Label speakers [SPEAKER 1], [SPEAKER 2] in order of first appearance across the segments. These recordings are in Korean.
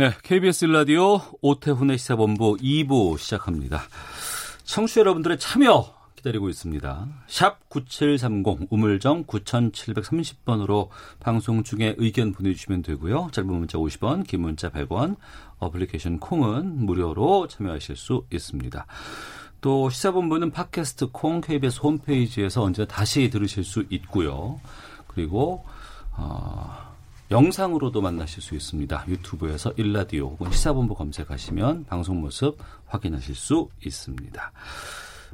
[SPEAKER 1] 네, KBS 라디오 오태훈의 시사본부 2부 시작합니다. 청취자 여러분들의 참여 기다리고 있습니다. 샵 9730 우물정 9730번으로 방송 중에 의견 보내주시면 되고요. 짧은 문자 50원, 긴 문자 100원, 어플리케이션 콩은 무료로 참여하실 수 있습니다. 또 시사본부는 팟캐스트 콩 KBS 홈페이지에서 언제 다시 들으실 수 있고요. 그리고 어, 영상으로도 만나실 수 있습니다. 유튜브에서 일라디오 혹은 시사본부 검색하시면 방송 모습 확인하실 수 있습니다.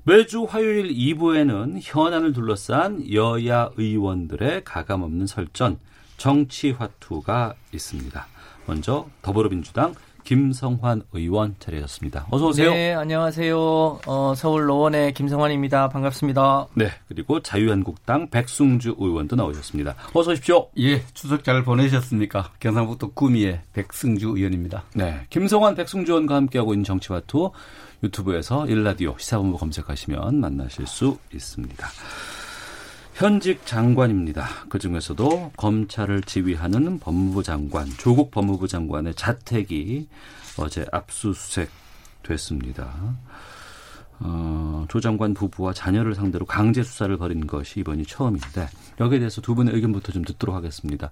[SPEAKER 1] 매주 화요일 2부에는 현안을 둘러싼 여야 의원들의 가감없는 설전 정치화투가 있습니다. 먼저 더불어민주당 김성환 의원 차례였습니다. 어서 오세요.
[SPEAKER 2] 네, 안녕하세요. 어, 서울 노원의 김성환입니다. 반갑습니다.
[SPEAKER 1] 네, 그리고 자유한국당 백승주 의원도 나오셨습니다. 어서 오십시오.
[SPEAKER 3] 예, 추석 잘 보내셨습니까? 경상북도 구미의 백승주 의원입니다.
[SPEAKER 1] 네, 김성환 백승주 의원과 함께하고 있는 정치화투 유튜브에서 일라디오 시사본부 검색하시면 만나실 수 있습니다. 현직 장관입니다. 그 중에서도 검찰을 지휘하는 법무부 장관, 조국 법무부 장관의 자택이 어제 압수수색 됐습니다. 어, 조 장관 부부와 자녀를 상대로 강제 수사를 벌인 것이 이번이 처음인데 여기에 대해서 두 분의 의견부터 좀 듣도록 하겠습니다.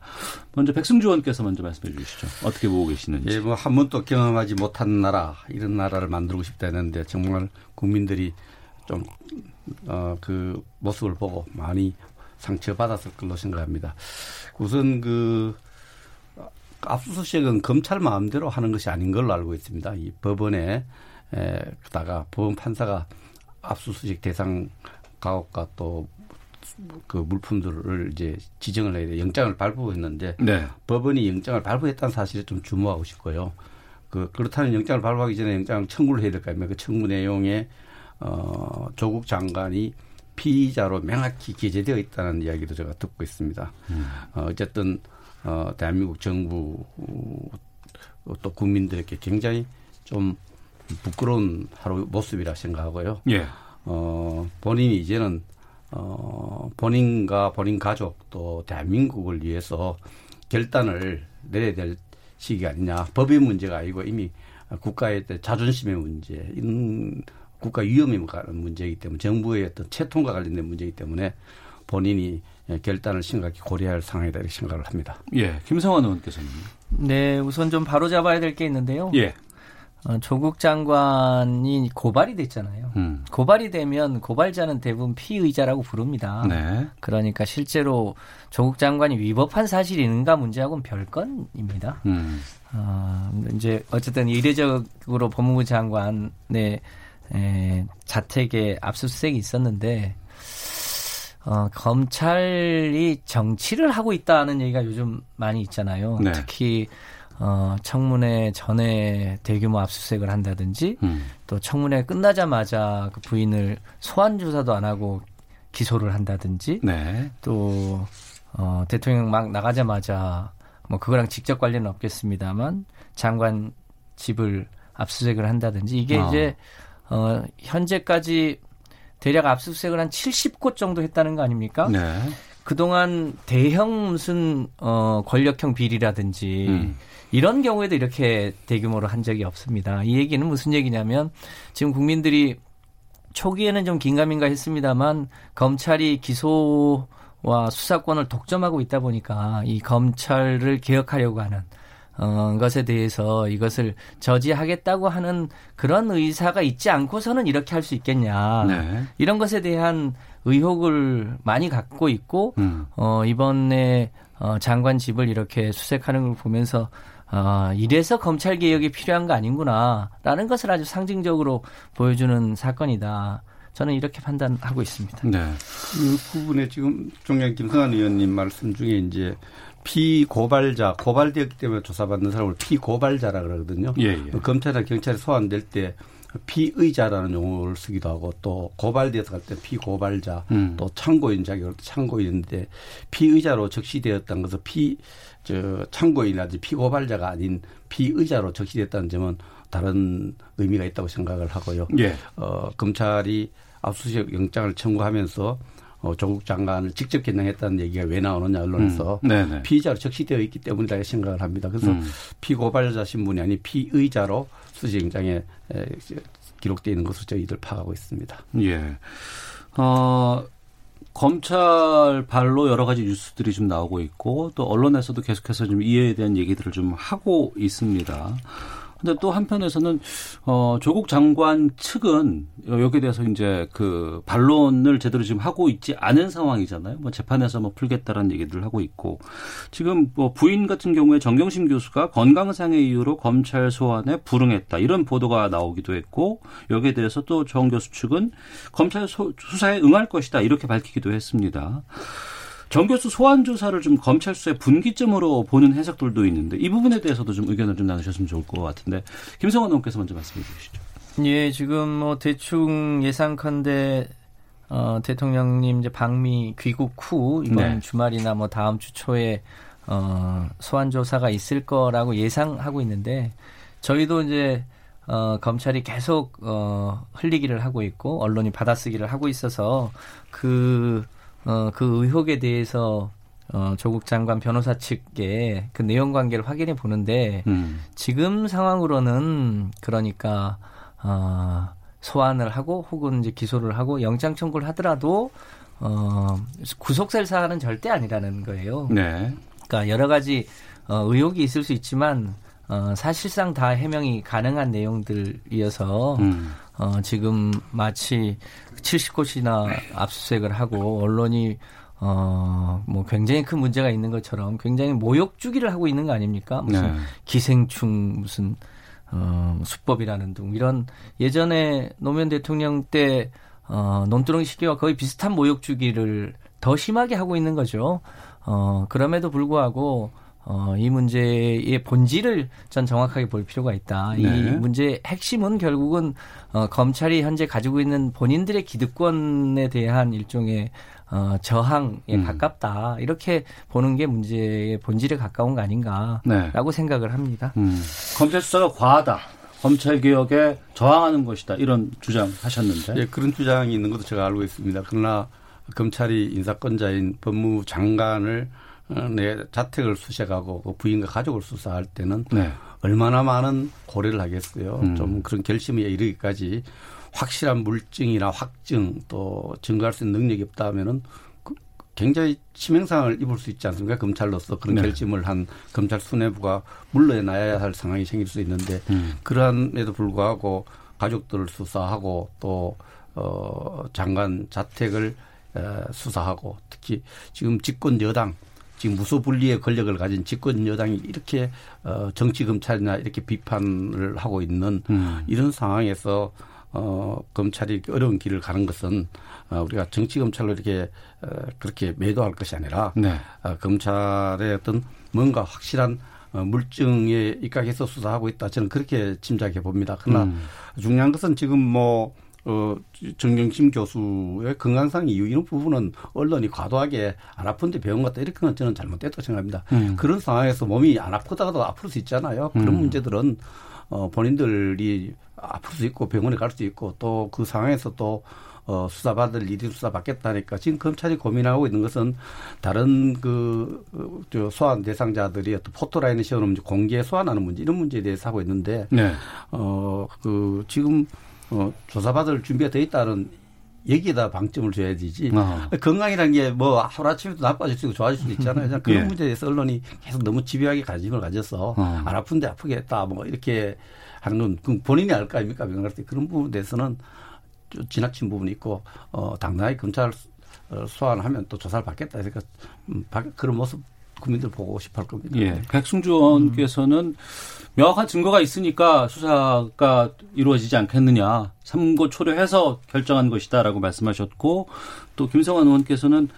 [SPEAKER 1] 먼저 백승주 의원께서 먼저 말씀해 주시죠. 어떻게 보고 계시는지.
[SPEAKER 3] 예, 뭐 한 번도 경험하지 못한 나라 이런 나라를 만들고 싶다 했는데 정말 국민들이 좀 어, 그 모습을 보고 많이 상처받았을 걸로 생각합니다. 우선 그 압수수색은 검찰 마음대로 하는 것이 아닌 걸로 알고 있습니다. 이 법원에 에, 그다가 법원 판사가 압수수색 대상 가옥과 또 그 물품들을 이제 지정을 해야 돼 영장을 발부했는데
[SPEAKER 1] 네.
[SPEAKER 3] 법원이 영장을 발부했다는 사실에 좀 주목하고 싶고요. 그 그렇다면 영장을 발부하기 전에 영장 청구를 해야 될 거 아닙니까? 그 청구 내용에 어 조국 장관이 피의자로 명확히 기재되어 있다는 이야기도 제가 듣고 있습니다. 음. 어, 어쨌든 어, 대한민국 정부 어, 또 국민들에게 굉장히 좀 부끄러운 하루 모습이라 생각하고요.
[SPEAKER 1] 예.
[SPEAKER 3] 어, 본인이 이제는 어, 본인과 본인 가족 또 대한민국을 위해서 결단을 내려야 될 시기 아니냐. 법의 문제가 아니고 이미 국가의 자존심의 문제, 이런 국가 위험에 관한 문제이기 때문에 정부의 어떤 채통과 관련된 문제이기 때문에 본인이 결단을 심각히 고려할 상황이다 이렇게 생각을 합니다.
[SPEAKER 1] 예, 김성환 의원께서는
[SPEAKER 2] 네, 우선 좀 바로 잡아야 될 게 있는데요.
[SPEAKER 1] 예.
[SPEAKER 2] 어, 조국 장관이 고발이 됐잖아요.
[SPEAKER 1] 음.
[SPEAKER 2] 고발이 되면 고발자는 대부분 피의자라고 부릅니다.
[SPEAKER 1] 네.
[SPEAKER 2] 그러니까 실제로 조국 장관이 위법한 사실이 있는가 문제하고는 별건입니다.
[SPEAKER 1] 음.
[SPEAKER 2] 어, 이제 어쨌든 이례적으로 법무부 장관의 에, 자택에 압수수색이 있었는데 어, 검찰이 정치를 하고 있다는 얘기가 요즘 많이 있잖아요.
[SPEAKER 1] 네.
[SPEAKER 2] 특히 어, 청문회 전에 대규모 압수수색을 한다든지
[SPEAKER 1] 음.
[SPEAKER 2] 또 청문회 끝나자마자 그 부인을 소환 조사도 안 하고 기소를 한다든지
[SPEAKER 1] 네.
[SPEAKER 2] 또 어, 대통령 막 나가자마자 뭐 그거랑 직접 관련은 없겠습니다만 장관 집을 압수수색을 한다든지 이게
[SPEAKER 1] 어.
[SPEAKER 2] 이제 어, 현재까지 대략 압수수색을 한 70곳 정도 했다는 거 아닙니까?
[SPEAKER 1] 네.
[SPEAKER 2] 그동안 대형 무슨 어 권력형 비리라든지
[SPEAKER 1] 음.
[SPEAKER 2] 이런 경우에도 이렇게 대규모로 한 적이 없습니다. 이 얘기는 무슨 얘기냐면 지금 국민들이 초기에는 좀 긴가민가 했습니다만 검찰이 기소와 수사권을 독점하고 있다 보니까 이 검찰을 개혁하려고 하는 어, 것에 대해서 이것을 저지하겠다고 하는 그런 의사가 있지 않고서는 이렇게 할 수 있겠냐.
[SPEAKER 1] 네.
[SPEAKER 2] 이런 것에 대한 의혹을 많이 갖고 있고,
[SPEAKER 1] 음.
[SPEAKER 2] 어, 이번에 어, 장관 집을 이렇게 수색하는 걸 보면서 어, 이래서 검찰 개혁이 필요한 거 아닌구나라는 것을 아주 상징적으로 보여주는 사건이다. 저는 이렇게 판단하고 있습니다.
[SPEAKER 1] 네.
[SPEAKER 3] 그 부분에 지금 종양 김성환 의원님 말씀 중에 이제 피고발자, 고발되었기 때문에 조사받는 사람을 피고발자라 그러거든요. 예, 예. 검찰이나 경찰이 소환될 때 피의자라는 용어를 쓰기도 하고 또 고발돼서 갈 때 피고발자 음. 또 참고인 자격으로 참고인인데 피의자로 적시되었다는 것은 피 저 참고인이라든지 피고발자가 아닌 피의자로 적시됐다는 점은 다른 의미가 있다고 생각을 하고요. 예. 어, 검찰이 압수수색 영장을 청구하면서 어, 조국 장관을 직접 개명했다는 얘기가 왜 나오느냐 언론에서 음, 피의자로 적시되어 있기 때문이다 생각을 합니다. 그래서 음. 피고발자 신분이 아닌 피의자로 수시영장에 기록되어 있는 것으로 저희들 파악하고 있습니다.
[SPEAKER 1] 예. 어, 검찰 발로 여러 가지 뉴스들이 좀 나오고 있고 또 언론에서도 계속해서 좀 이해에 대한 얘기들을 좀 하고 있습니다. 근데 또 한편에서는 어 조국 장관 측은 여기에 대해서 이제 그 반론을 제대로 지금 하고 있지 않은 상황이잖아요. 뭐 재판에서 뭐 풀겠다라는 얘기들을 하고 있고 지금 뭐 부인 같은 경우에 정경심 교수가 건강상의 이유로 검찰 소환에 불응했다 이런 보도가 나오기도 했고 여기에 대해서 또 정 교수 측은 검찰 수사에 응할 것이다 이렇게 밝히기도 했습니다. 정 교수 소환 조사를 좀 검찰 수사의 분기점으로 보는 해석들도 있는데 이 부분에 대해서도 좀 의견을 좀 나누셨으면 좋을 것 같은데 김성원 의원께서 먼저 말씀해 주시죠.
[SPEAKER 2] 예, 지금 뭐 대충 예상컨대 어, 대통령님 이제 방미 귀국 후 이번 네. 주말이나 뭐 다음 주 초에 어, 소환 조사가 있을 거라고 예상하고 있는데 저희도 이제 어, 검찰이 계속 어, 흘리기를 하고 있고 언론이 받아쓰기를 하고 있어서 그 어, 그 의혹에 대해서 어, 조국 장관 변호사 측의 그 내용 관계를 확인해 보는데 음. 지금 상황으로는 그러니까 어, 소환을 하고 혹은 이제 기소를 하고 영장 청구를 하더라도 어, 구속될 사안은 절대 아니라는 거예요. 네. 그러니까 여러 가지 어, 의혹이 있을 수 있지만 어, 사실상 다 해명이 가능한 내용들이어서 음. 어, 지금 마치 70곳이나 압수수색을 하고 언론이 어, 뭐 굉장히 큰 문제가 있는 것처럼 굉장히 모욕 주기를 하고 있는 거 아닙니까? 무슨 네. 기생충 무슨 어, 수법이라는 등 이런 예전에 노무현 대통령 때 어, 논두렁 시기와 거의 비슷한 모욕 주기를 더 심하게 하고 있는 거죠. 어, 그럼에도 불구하고 어, 이 문제의 본질을 전 정확하게 볼 필요가 있다. 네. 이 문제의 핵심은 결국은 어, 검찰이 현재 가지고 있는 본인들의 기득권에 대한 일종의 어, 저항에 음. 가깝다. 이렇게 보는 게 문제의 본질에 가까운 거 아닌가라고 네. 생각을 합니다. 음.
[SPEAKER 1] 검찰 수사가 과하다. 검찰 개혁에 저항하는 것이다. 이런 주장하셨는데.
[SPEAKER 3] 예, 그런 주장이 있는 것도 제가 알고 있습니다. 그러나 검찰이 인사권자인 법무장관을 어, 내 자택을 수색하고 그 부인과 가족을 수사할 때는 네. 얼마나 많은 고려를 하겠어요. 음. 좀 그런 결심에 이르기까지 확실한 물증이나 확증 또 증거할 수 있는 능력이 없다 하면은 그 굉장히 치명상을 입을 수 있지 않습니까? 검찰로서 그런 네. 결심을 한 검찰 수뇌부가 물러나야 할 상황이 생길 수 있는데 음. 그러한에도 불구하고 가족들을 수사하고 또 어, 장관 자택을 에, 수사하고 특히 지금 집권 여당 지금 무소불리의 권력을 가진 집권 여당이 이렇게 어 정치 검찰이나 이렇게 비판을 하고 있는 음. 이런 상황에서 어 검찰이 어려운 길을 가는 것은 어 우리가 정치 검찰로 이렇게 어 그렇게 매도할 것이 아니라 네. 어 검찰의 어떤 뭔가 확실한 어, 물증에 입각해서 수사하고 있다. 저는 그렇게 짐작해 봅니다. 그러나 음. 중요한 것은 지금 뭐 어, 정경심 교수의 건강상 이유 이런 부분은 언론이 과도하게 안 아픈데 배운 것 같다 이렇게는 저는 잘못됐다고 생각합니다. 음. 그런 상황에서 몸이 안 아프다가도 아플 수 있잖아요. 그런 음. 문제들은 어, 본인들이 아플 수 있고 병원에 갈 수 있고 또 그 상황에서 또 어, 수사받을 일이 수사받겠다니까 지금 검찰이 고민하고 있는 것은 다른 그, 저 소환 대상자들이 어떤 포토라인을 세우는 문제, 공개 소환하는 문제 이런 문제에 대해서 하고 있는데, 네. 어, 그, 지금 어, 조사받을 준비가 돼 있다는 얘기에다 방점을 줘야 되지. 어. 건강이라는 게 뭐 하루아침에도 나빠질 수 있고 좋아질 수도 있잖아요. 그런 예. 문제에 대해서 언론이 계속 너무 집요하게 관심을 가져서 어. 안 아픈데 아프겠다 뭐 이렇게 하는 건 본인이 알거 아닙니까? 그런 부분에 대해서는 좀 지나친 부분이 있고 어, 당당하게 검찰 어, 소환하면 또 조사를 받겠다. 그러니까 음, 그런 모습 국민들 보고 싶어 할 겁니다.
[SPEAKER 1] 예. 백승주 의원께서는 음. 명확한 증거가 있으니까 수사가 이루어지지 않겠느냐. 삼고 초려해서 결정한 것이다라고 말씀하셨고 또 김성환 의원께서는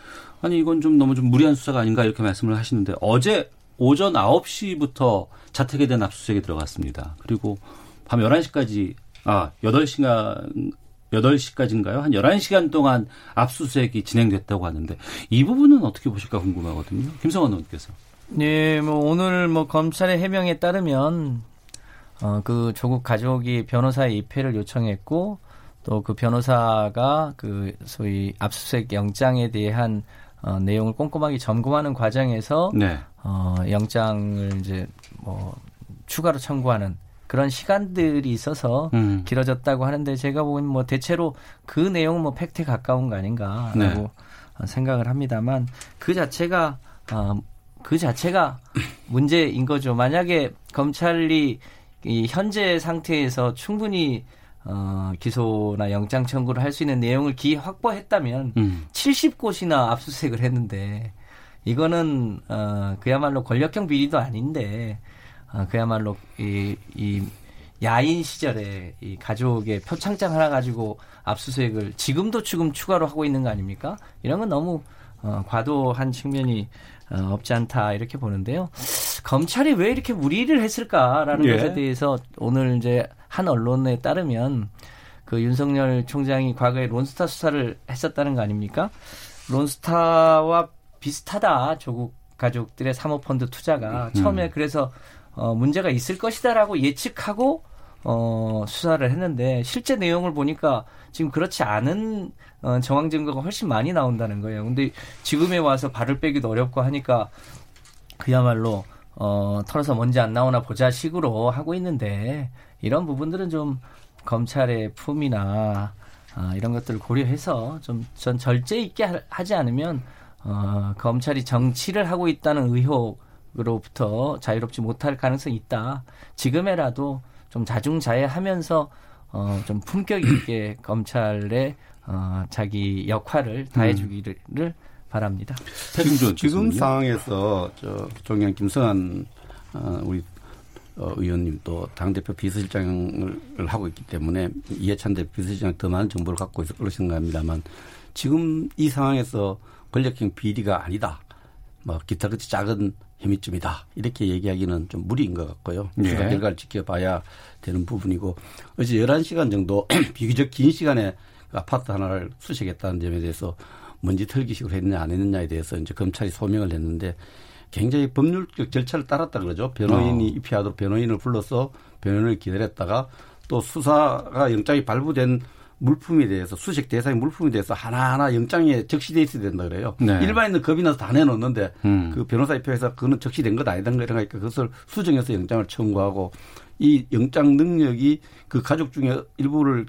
[SPEAKER 1] 아니 이건 좀 너무 좀 무리한 수사가 아닌가 이렇게 말씀을 하시는데 어제 오전 9시부터 자택에 대한 압수수색이 들어갔습니다. 그리고 밤 11시까지 아 8시간 8시까지인가요? 한 11시간 동안 압수수색이 진행됐다고 하는데 이 부분은 어떻게 보실까 궁금하거든요. 김성원 의원께서.
[SPEAKER 2] 네, 뭐 오늘 뭐 검찰의 해명에 따르면 어, 그 조국 가족이 변호사의 입회를 요청했고 또 그 변호사가 그 소위 압수수색 영장에 대한 어, 내용을 꼼꼼하게 점검하는 과정에서
[SPEAKER 1] 네.
[SPEAKER 2] 어, 영장을 이제 뭐 추가로 청구하는 그런 시간들이 있어서
[SPEAKER 1] 음.
[SPEAKER 2] 길어졌다고 하는데 제가 보기엔 뭐 대체로 그 내용은 뭐 팩트에 가까운 거 아닌가라고
[SPEAKER 1] 네.
[SPEAKER 2] 어, 생각을 합니다만 그 자체가 어, 그 자체가 문제인 거죠. 만약에 검찰이 이 현재 상태에서 충분히 어, 기소나 영장 청구를 할 수 있는 내용을 기 확보했다면
[SPEAKER 1] 음.
[SPEAKER 2] 70곳이나 압수수색을 했는데 이거는 어, 그야말로 권력형 비리도 아닌데 어, 그야말로 이, 이 야인 시절에 이 가족의 표창장 하나 가지고 압수수색을 지금도 지금 추가로 하고 있는 거 아닙니까? 이런 건 너무 어, 과도한 측면이 어, 없지 않다 이렇게 보는데요. 검찰이 왜 이렇게 무리를 했을까라는
[SPEAKER 1] 예.
[SPEAKER 2] 것에 대해서 오늘 이제 한 언론에 따르면 그 윤석열 총장이 과거에 론스타 수사를 했었다는 거 아닙니까? 론스타와 비슷하다 조국 가족들의 사모펀드 투자가 처음에 그래서 어, 문제가 있을 것이다라고 예측하고 어, 수사를 했는데 실제 내용을 보니까 지금 그렇지 않은 어, 정황 증거가 훨씬 많이 나온다는 거예요. 근데 지금에 와서 발을 빼기도 어렵고 하니까 그야말로 어, 털어서 먼지 안 나오나 보자 식으로 하고 있는데 이런 부분들은 좀 검찰의 품이나 아, 이런 것들을 고려해서 좀 전 절제 있게 하- 하지 않으면 어, 검찰이 정치를 하고 있다는 의혹 으로부터 자유롭지 못할 가능성이 있다. 지금에라도 좀 자중자애하면서 어, 좀 품격 있게 검찰의 어, 자기 역할을 다해주기를 바랍니다.
[SPEAKER 1] 태중준
[SPEAKER 3] 지금
[SPEAKER 1] 교수님요?
[SPEAKER 3] 상황에서 저 종양 김성한 어, 우리 어, 의원님 또 당대표 비서실장을 하고 있기 때문에 이해찬 대표 비서실장 더 많은 정보를 갖고 있을 걸로 생각합니다만 지금 이 상황에서 권력형 비리가 아니다. 뭐 기타 끝이 작은 혐의점이다. 이렇게 얘기하기는 좀 무리인 것 같고요.
[SPEAKER 1] 예.
[SPEAKER 3] 수사 결과를 지켜봐야 되는 부분이고 어제 11시간 정도 비교적 긴 시간에 그 아파트 하나를 수색했다는 점에 대해서 먼지 털기식으로 했느냐 안 했느냐에 대해서 이제 검찰이 소명을 했는데 굉장히 법률적 절차를 따랐다 그러죠. 변호인이
[SPEAKER 1] 어.
[SPEAKER 3] 입회하도록 변호인을 불러서 변호인을 기다렸다가 또 수사가 영장이 발부된 물품에 대해서 수색 대상의 물품에 대해서 하나하나 영장에 적시돼 있어야 된다 그래요.
[SPEAKER 1] 네.
[SPEAKER 3] 일반인은 겁이 나서 다 내놓는데
[SPEAKER 1] 음.
[SPEAKER 3] 그 변호사 입회에서 그거는 적시된 것 아니다 이러니까 그것을 수정해서 영장을 청구하고 이 영장 능력이 그 가족 중에 일부를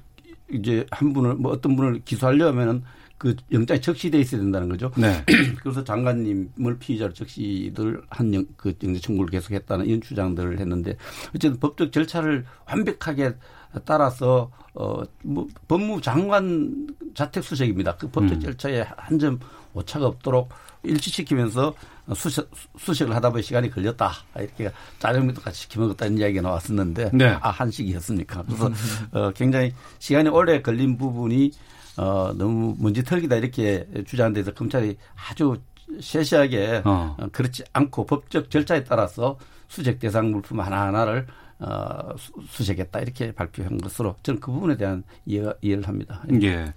[SPEAKER 3] 이제 한 분을 뭐 어떤 분을 기소하려면은 그 영장에 적시돼 있어야 된다는 거죠.
[SPEAKER 1] 네.
[SPEAKER 3] 그래서 장관님을 피의자로 적시를 한 그 영장 청구를 계속했다는 이런 주장들을 했는데 어쨌든 법적 절차를 완벽하게 따라서 어뭐 법무장관 자택 수색입니다. 그 법적
[SPEAKER 1] 음.
[SPEAKER 3] 절차에 한 점 오차가 없도록 일치시키면서 수색, 수색을 하다 보니 시간이 걸렸다. 이렇게 짜장면도 같이 시켜 먹었다는 이야기가 나왔었는데
[SPEAKER 1] 네.
[SPEAKER 3] 아 한식이었습니까? 그래서 어, 굉장히 시간이 오래 걸린 부분이 어, 너무 먼지 털기다 이렇게 주장한 데서 검찰이 아주 세세하게
[SPEAKER 1] 어.
[SPEAKER 3] 어, 그렇지 않고 법적 절차에 따라서 수색 대상 물품 하나하나를 어, 수- 수색했다 이렇게 발표한 것으로 저는 그 부분에 대한 이해가, 이해를 합니다.
[SPEAKER 1] 예.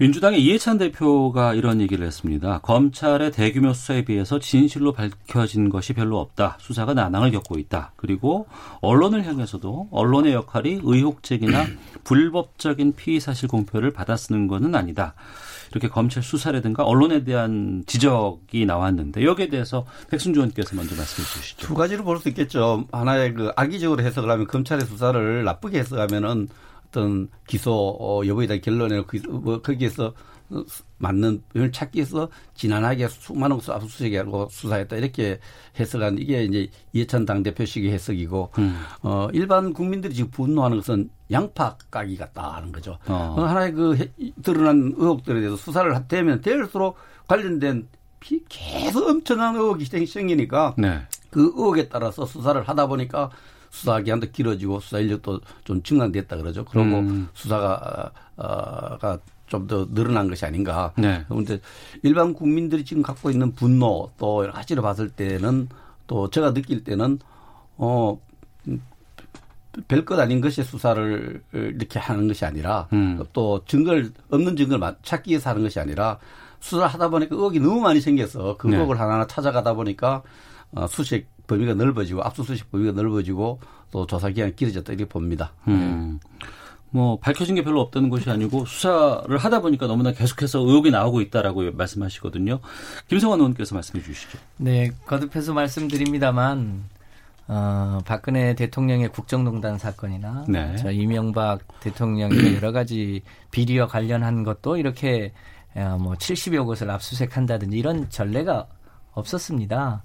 [SPEAKER 1] 민주당의 이해찬 대표가 이런 얘기를 했습니다. 검찰의 대규모 수사에 비해서 진실로 밝혀진 것이 별로 없다. 수사가 난항을 겪고 있다. 그리고 언론을 향해서도 언론의 역할이 의혹적이나 불법적인 피의 사실 공표를 받아쓰는 것은 아니다. 이렇게 검찰 수사라든가 언론에 대한 지적이 나왔는데 여기에 대해서 백순주 의원께서 먼저 말씀해 주시죠.
[SPEAKER 3] 두 가지로 볼 수 있겠죠. 하나의 그 악의적으로 해석을 하면 검찰의 수사를 나쁘게 해석하면은 어떤 기소 어, 여부에 대한 결론에 그, 뭐 거기에서 맞는 변을 찾기 위해서 지난하게 수많은 수 압수수색하고 수사했다 이렇게 해석한 이게 이제 이해찬 당대표식의 해석이고
[SPEAKER 1] 음.
[SPEAKER 3] 어 일반 국민들이 지금 분노하는 것은 양파 까기 같다 하는 거죠.
[SPEAKER 1] 어.
[SPEAKER 3] 어, 하나의 그 해- 드러난 의혹들에 대해서 수사를 되면 될수록 관련된 피- 계속 엄청난 의혹이 생- 생기니까
[SPEAKER 1] 네.
[SPEAKER 3] 그 의혹에 따라서 수사를 하다 보니까 수사 기간도 길어지고 수사 인력도 좀 증강됐다 그러죠. 그러고
[SPEAKER 1] 음.
[SPEAKER 3] 수사가 어, 가 좀 더 늘어난 것이 아닌가.
[SPEAKER 1] 네.
[SPEAKER 3] 그런데 일반 국민들이 지금 갖고 있는 분노 또 여러 가지를 봤을 때는 또 제가 느낄 때는 어 별것 아닌 것이 수사를 이렇게 하는 것이 아니라
[SPEAKER 1] 음.
[SPEAKER 3] 또 증거를 없는 증거를 찾기 위해서 하는 것이 아니라 수사를 하다 보니까 의혹이 너무 많이 생겨서 그
[SPEAKER 1] 네.
[SPEAKER 3] 의혹을 하나하나 찾아가다 보니까 어, 수색 범위가 넓어지고 압수수색 범위가 넓어지고 또 조사 기간이 길어졌다 이렇게 봅니다.
[SPEAKER 1] 음. 뭐 밝혀진 게 별로 없다는 것이 아니고 수사를 하다 보니까 너무나 계속해서 의혹이 나오고 있다라고 말씀하시거든요. 김성환 의원께서 말씀해 주시죠.
[SPEAKER 2] 네, 거듭해서 말씀드립니다만 어, 박근혜 대통령의 국정농단 사건이나
[SPEAKER 1] 네.
[SPEAKER 2] 저 이명박 대통령의 여러 가지 비리와 관련한 것도 이렇게 어, 뭐 70여 곳을 압수수색한다든지 이런 전례가 없었습니다.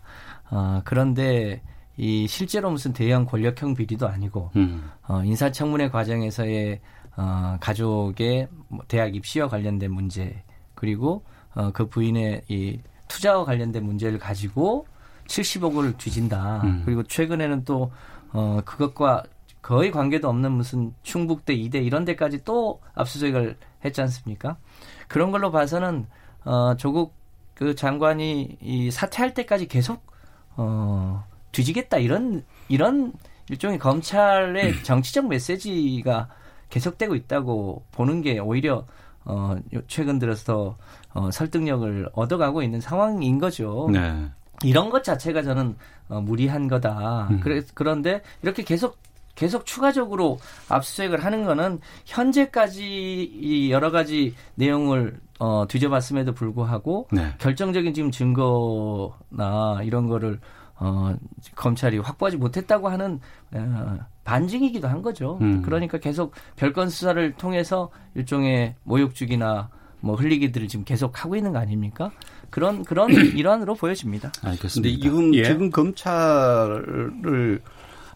[SPEAKER 2] 어, 그런데 이 실제로 무슨 대형 권력형 비리도 아니고
[SPEAKER 1] 음.
[SPEAKER 2] 어, 인사청문회 과정에서의 어, 가족의 뭐 대학 입시와 관련된 문제 그리고 어, 그 부인의 이 투자와 관련된 문제를 가지고 70억을 뒤진다.
[SPEAKER 1] 음.
[SPEAKER 2] 그리고 최근에는 또 어, 그것과 거의 관계도 없는 무슨 충북대, 이대 이런 데까지 또 압수수색을 했지 않습니까? 그런 걸로 봐서는 어, 조국 그 장관이 이 사퇴할 때까지 계속 어, 뒤지겠다 이런 이런 일종의 검찰의 정치적 메시지가 계속되고 있다고 보는 게 오히려 어, 요- 최근 들어서 어, 설득력을 얻어가고 있는 상황인 거죠.
[SPEAKER 1] 네.
[SPEAKER 2] 이런 것 자체가 저는 어, 무리한 거다.
[SPEAKER 1] 음.
[SPEAKER 2] 그래, 그런데 이렇게 계속 계속 추가적으로 압수수색을 하는 거는 현재까지 이 여러 가지 내용을 어, 뒤져봤음에도 불구하고
[SPEAKER 1] 네.
[SPEAKER 2] 결정적인 지금 증거나 이런 거를 어, 검찰이 확보하지 못했다고 하는 어, 반증이기도 한 거죠.
[SPEAKER 1] 음.
[SPEAKER 2] 그러니까 계속 별건 수사를 통해서 일종의 모욕주기나 뭐 흘리기들을 지금 계속 하고 있는 거 아닙니까? 그런 그런 일환으로 보여집니다.
[SPEAKER 3] 근데
[SPEAKER 1] 알겠습니다.
[SPEAKER 3] 이건
[SPEAKER 1] 예.
[SPEAKER 3] 지금 검찰을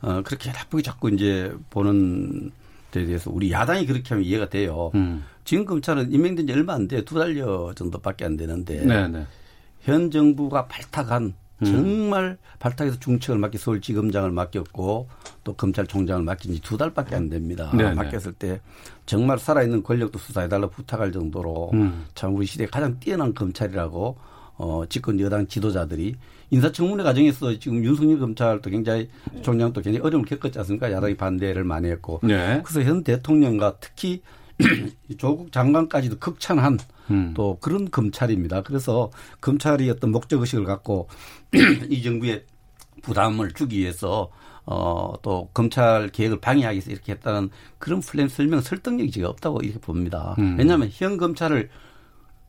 [SPEAKER 3] 어, 그렇게 나쁘게 자꾸 이제 보는 데 대해서 우리 야당이 그렇게 하면 이해가 돼요.
[SPEAKER 1] 음.
[SPEAKER 3] 지금 검찰은 임명된 지 얼마 안 돼. 두 달여 정도밖에 안 되는데
[SPEAKER 1] 네, 네.
[SPEAKER 3] 현 정부가 발탁한
[SPEAKER 1] 음.
[SPEAKER 3] 정말 발탁해서 중책을 맡기 서울지검장을 맡겼고 또 검찰총장을 맡긴 지 두 달밖에 안 됩니다.
[SPEAKER 1] 네네.
[SPEAKER 3] 맡겼을 때 정말 살아있는 권력도 수사해달라 부탁할 정도로
[SPEAKER 1] 음.
[SPEAKER 3] 참 우리 시대 가장 뛰어난 검찰이라고 어, 집권 여당 지도자들이 인사청문회 과정에서 지금 윤석열 검찰도 굉장히 총장도 굉장히 어려움을 겪었지 않습니까? 야당이 반대를 많이 했고.
[SPEAKER 1] 네.
[SPEAKER 3] 그래서 현 대통령과 특히 조국 장관까지도 극찬한
[SPEAKER 1] 음.
[SPEAKER 3] 또 그런 검찰입니다. 그래서 검찰이 어떤 목적 의식을 갖고 이 정부의 부담을 주기 위해서 어, 또 검찰 계획을 방해하기 위해서 이렇게 했다는 그런 플랜 설명 설득력이 지금 없다고 이렇게 봅니다.
[SPEAKER 1] 음.
[SPEAKER 3] 왜냐하면 현 검찰을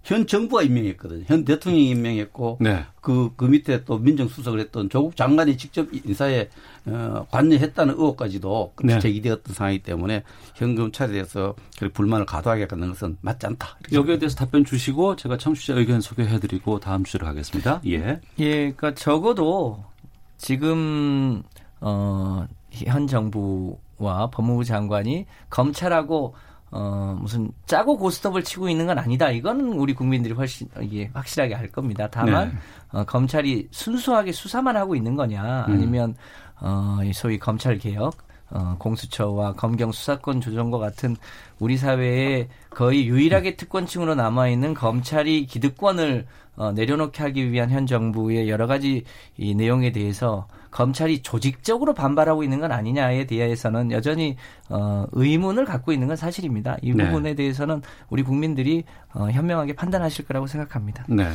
[SPEAKER 3] 현 정부가 임명했거든요. 현 대통령이 임명했고
[SPEAKER 1] 네.
[SPEAKER 3] 그, 그 밑에 또 민정수석을 했던 조국 장관이 직접 인사에 어, 관여했다는 의혹까지도
[SPEAKER 1] 네.
[SPEAKER 3] 제기되었던 상황이기 때문에 현 검찰에 대해서 불만을 가도하게 하는 것은 맞지 않다. 이렇게
[SPEAKER 1] 여기에 대해서 답변 주시고 제가 청취자 의견 소개해드리고 다음 주로 가겠습니다. 예.
[SPEAKER 2] 예, 그러니까 적어도 지금 어, 현 정부와 법무부 장관이 검찰하고 어, 무슨 짜고 고스톱을 치고 있는 건 아니다. 이거는 우리 국민들이 훨씬 이게 확실하게 알 겁니다. 다만
[SPEAKER 1] 네.
[SPEAKER 2] 어, 검찰이 순수하게 수사만 하고 있는 거냐,
[SPEAKER 1] 음.
[SPEAKER 2] 아니면 어, 이 소위 검찰 개혁, 어, 공수처와 검경 수사권 조정과 같은 우리 사회에 거의 유일하게 특권층으로 남아 있는 검찰이 기득권을 어, 내려놓게 하기 위한 현 정부의 여러 가지 이 내용에 대해서 검찰이 조직적으로 반발하고 있는 건 아니냐에 대해서는 여전히 어, 의문을 갖고 있는 건 사실입니다. 이
[SPEAKER 1] 네.
[SPEAKER 2] 부분에 대해서는 우리 국민들이 어, 현명하게 판단하실 거라고 생각합니다.
[SPEAKER 1] 네.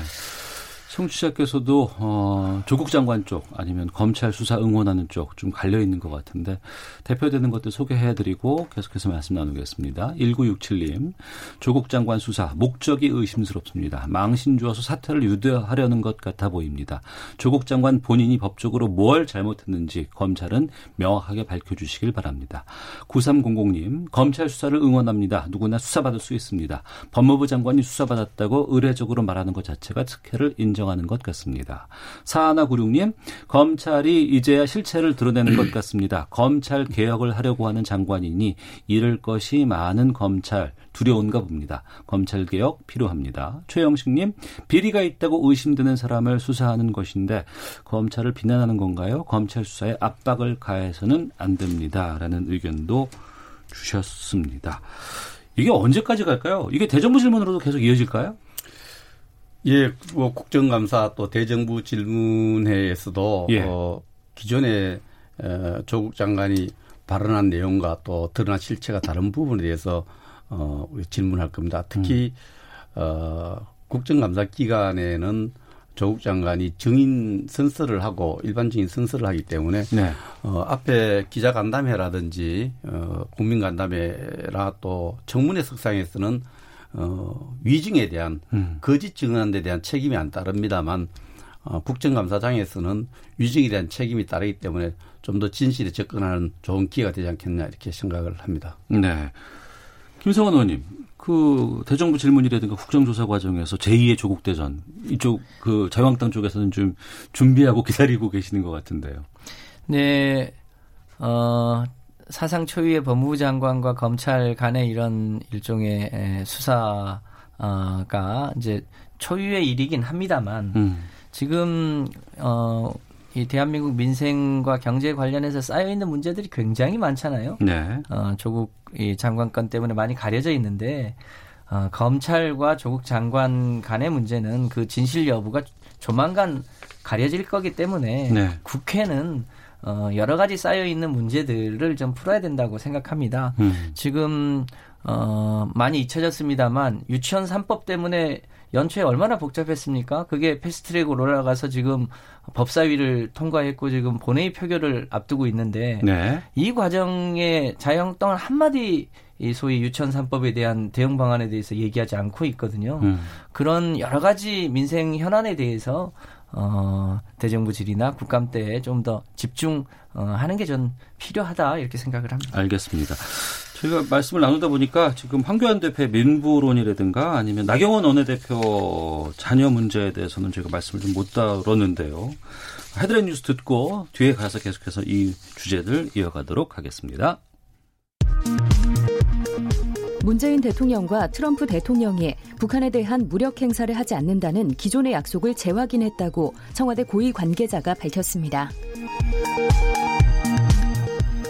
[SPEAKER 1] 청취자께서도 어, 조국 장관 쪽 아니면 검찰 수사 응원하는 쪽 좀 갈려 있는 것 같은데 대표되는 것들 소개해드리고 계속해서 말씀 나누겠습니다. 1967님 조국 장관 수사 목적이 의심스럽습니다. 망신 주어서 사태를 유도하려는 것 같아 보입니다. 조국 장관 본인이 법적으로 뭘 잘못했는지 검찰은 명확하게 밝혀주시길 바랍니다. 9300님 검찰 수사를 응원합니다. 누구나 수사받을 수 있습니다. 법무부 장관이 수사받았다고 의례적으로 말하는 것 자체가 특혜를 인정 하는 것 같습니다. 사하나구룡님 검찰이 이제야 실체를 드러내는 것 같습니다. 검찰 개혁을 하려고 하는 장관이니 잃을 것이 많은 검찰 두려운가 봅니다. 검찰 개혁 필요합니다. 최영식님 비리가 있다고 의심되는 사람을 수사하는 것인데 검찰을 비난하는 건가요? 검찰 수사에 압박을 가해서는 안 됩니다 라는 의견도 주셨습니다. 이게 언제까지 갈까요? 이게 대정부 질문으로도 계속 이어질까요?
[SPEAKER 3] 예, 뭐 국정감사 또 대정부 질문회에서도 예. 어, 기존에 어, 조국 장관이 발언한 내용과 또 드러난 실체가 다른 부분에 대해서 어, 우리 질문할 겁니다. 특히 음. 어, 국정감사 기간에는 조국 장관이 증인 선서를 하고 일반 증인 선서를 하기 때문에 네. 어, 앞에 기자 간담회라든지 어, 국민 간담회라 또 청문회 석상에서는 어, 위증에 대한 음. 거짓 증언한 데 대한 책임이 안 따릅니다만 어, 국정감사장에서는 위증에 대한 책임이 따르기 때문에 좀 더 진실에 접근하는 좋은 기회가 되지 않겠냐 이렇게 생각을 합니다.
[SPEAKER 1] 네. 김성원 의원님, 그 대정부 질문이라든가 국정조사 과정에서 제2의 조국 대전 이쪽 그 자유한국당 쪽에서는 좀 준비하고 기다리고 계시는 것 같은데요.
[SPEAKER 2] 네, 어 사상 초유의 법무부 장관과 검찰 간의 이런 일종의 수사가 이제 초유의 일이긴 합니다만 음. 지금 어 이 대한민국 민생과 경제 관련해서 쌓여 있는 문제들이 굉장히 많잖아요. 네. 어, 조국 이 장관 건 때문에 많이 가려져 있는데 어, 검찰과 조국 장관 간의 문제는 그 진실 여부가 조만간 가려질 거기 때문에 네. 국회는 어, 여러 가지 쌓여 있는 문제들을 좀 풀어야 된다고 생각합니다. 음. 지금 어, 많이 잊혀졌습니다만 유치원 3법 때문에 연초에 얼마나 복잡했습니까? 그게 패스트트랙으로 올라가서 지금 법사위를 통과했고 지금 본회의 표결을 앞두고 있는데 네. 이 과정에 자유한국당은 한마디 이 소위 유치원 3법에 대한 대응 방안에 대해서 얘기하지 않고 있거든요. 음. 그런 여러 가지 민생 현안에 대해서 어, 대정부 질이나 국감 때에 좀 더 집중하는 어, 게전 필요하다 이렇게 생각을 합니다.
[SPEAKER 1] 알겠습니다. 저희가 말씀을 나누다 보니까 지금 황교안 대표의 민부론이라든가 아니면 나경원 원내대표 자녀 문제에 대해서는 저희가 말씀을 좀 못 다뤘는데요. 헤드라인 뉴스 듣고 뒤에 가서 계속해서 이 주제들 이어가도록 하겠습니다.
[SPEAKER 4] 문재인 대통령과 트럼프 대통령이 북한에 대한 무력 행사를 하지 않는다는 기존의 약속을 재확인했다고 청와대 고위 관계자가 밝혔습니다.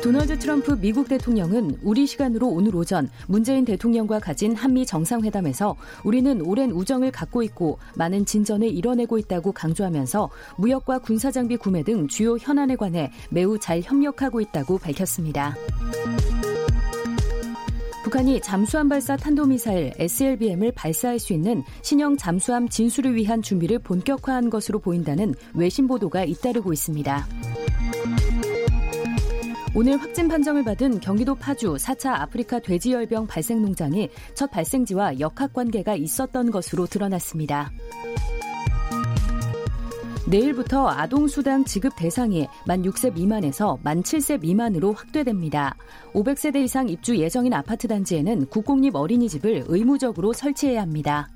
[SPEAKER 4] 도널드 트럼프 미국 대통령은 우리 시간으로 오늘 오전 문재인 대통령과 가진 한미 정상회담에서 우리는 오랜 우정을 갖고 있고 많은 진전을 이뤄내고 있다고 강조하면서 무역과 군사장비 구매 등 주요 현안에 관해 매우 잘 협력하고 있다고 밝혔습니다. 북한이 잠수함 발사 탄도미사일 SLBM을 발사할 수 있는 신형 잠수함 진수를 위한 준비를 본격화한 것으로 보인다는 외신 보도가 잇따르고 있습니다. 오늘 확진 판정을 받은 경기도 파주 4차 아프리카 돼지열병 발생 농장이 첫 발생지와 역학 관계가 있었던 것으로 드러났습니다. 내일부터 아동수당 지급 대상이 만 6세 미만에서 만 7세 미만으로 확대됩니다. 500세대 이상 입주 예정인 아파트 단지에는 국공립 어린이집을 의무적으로 설치해야 합니다.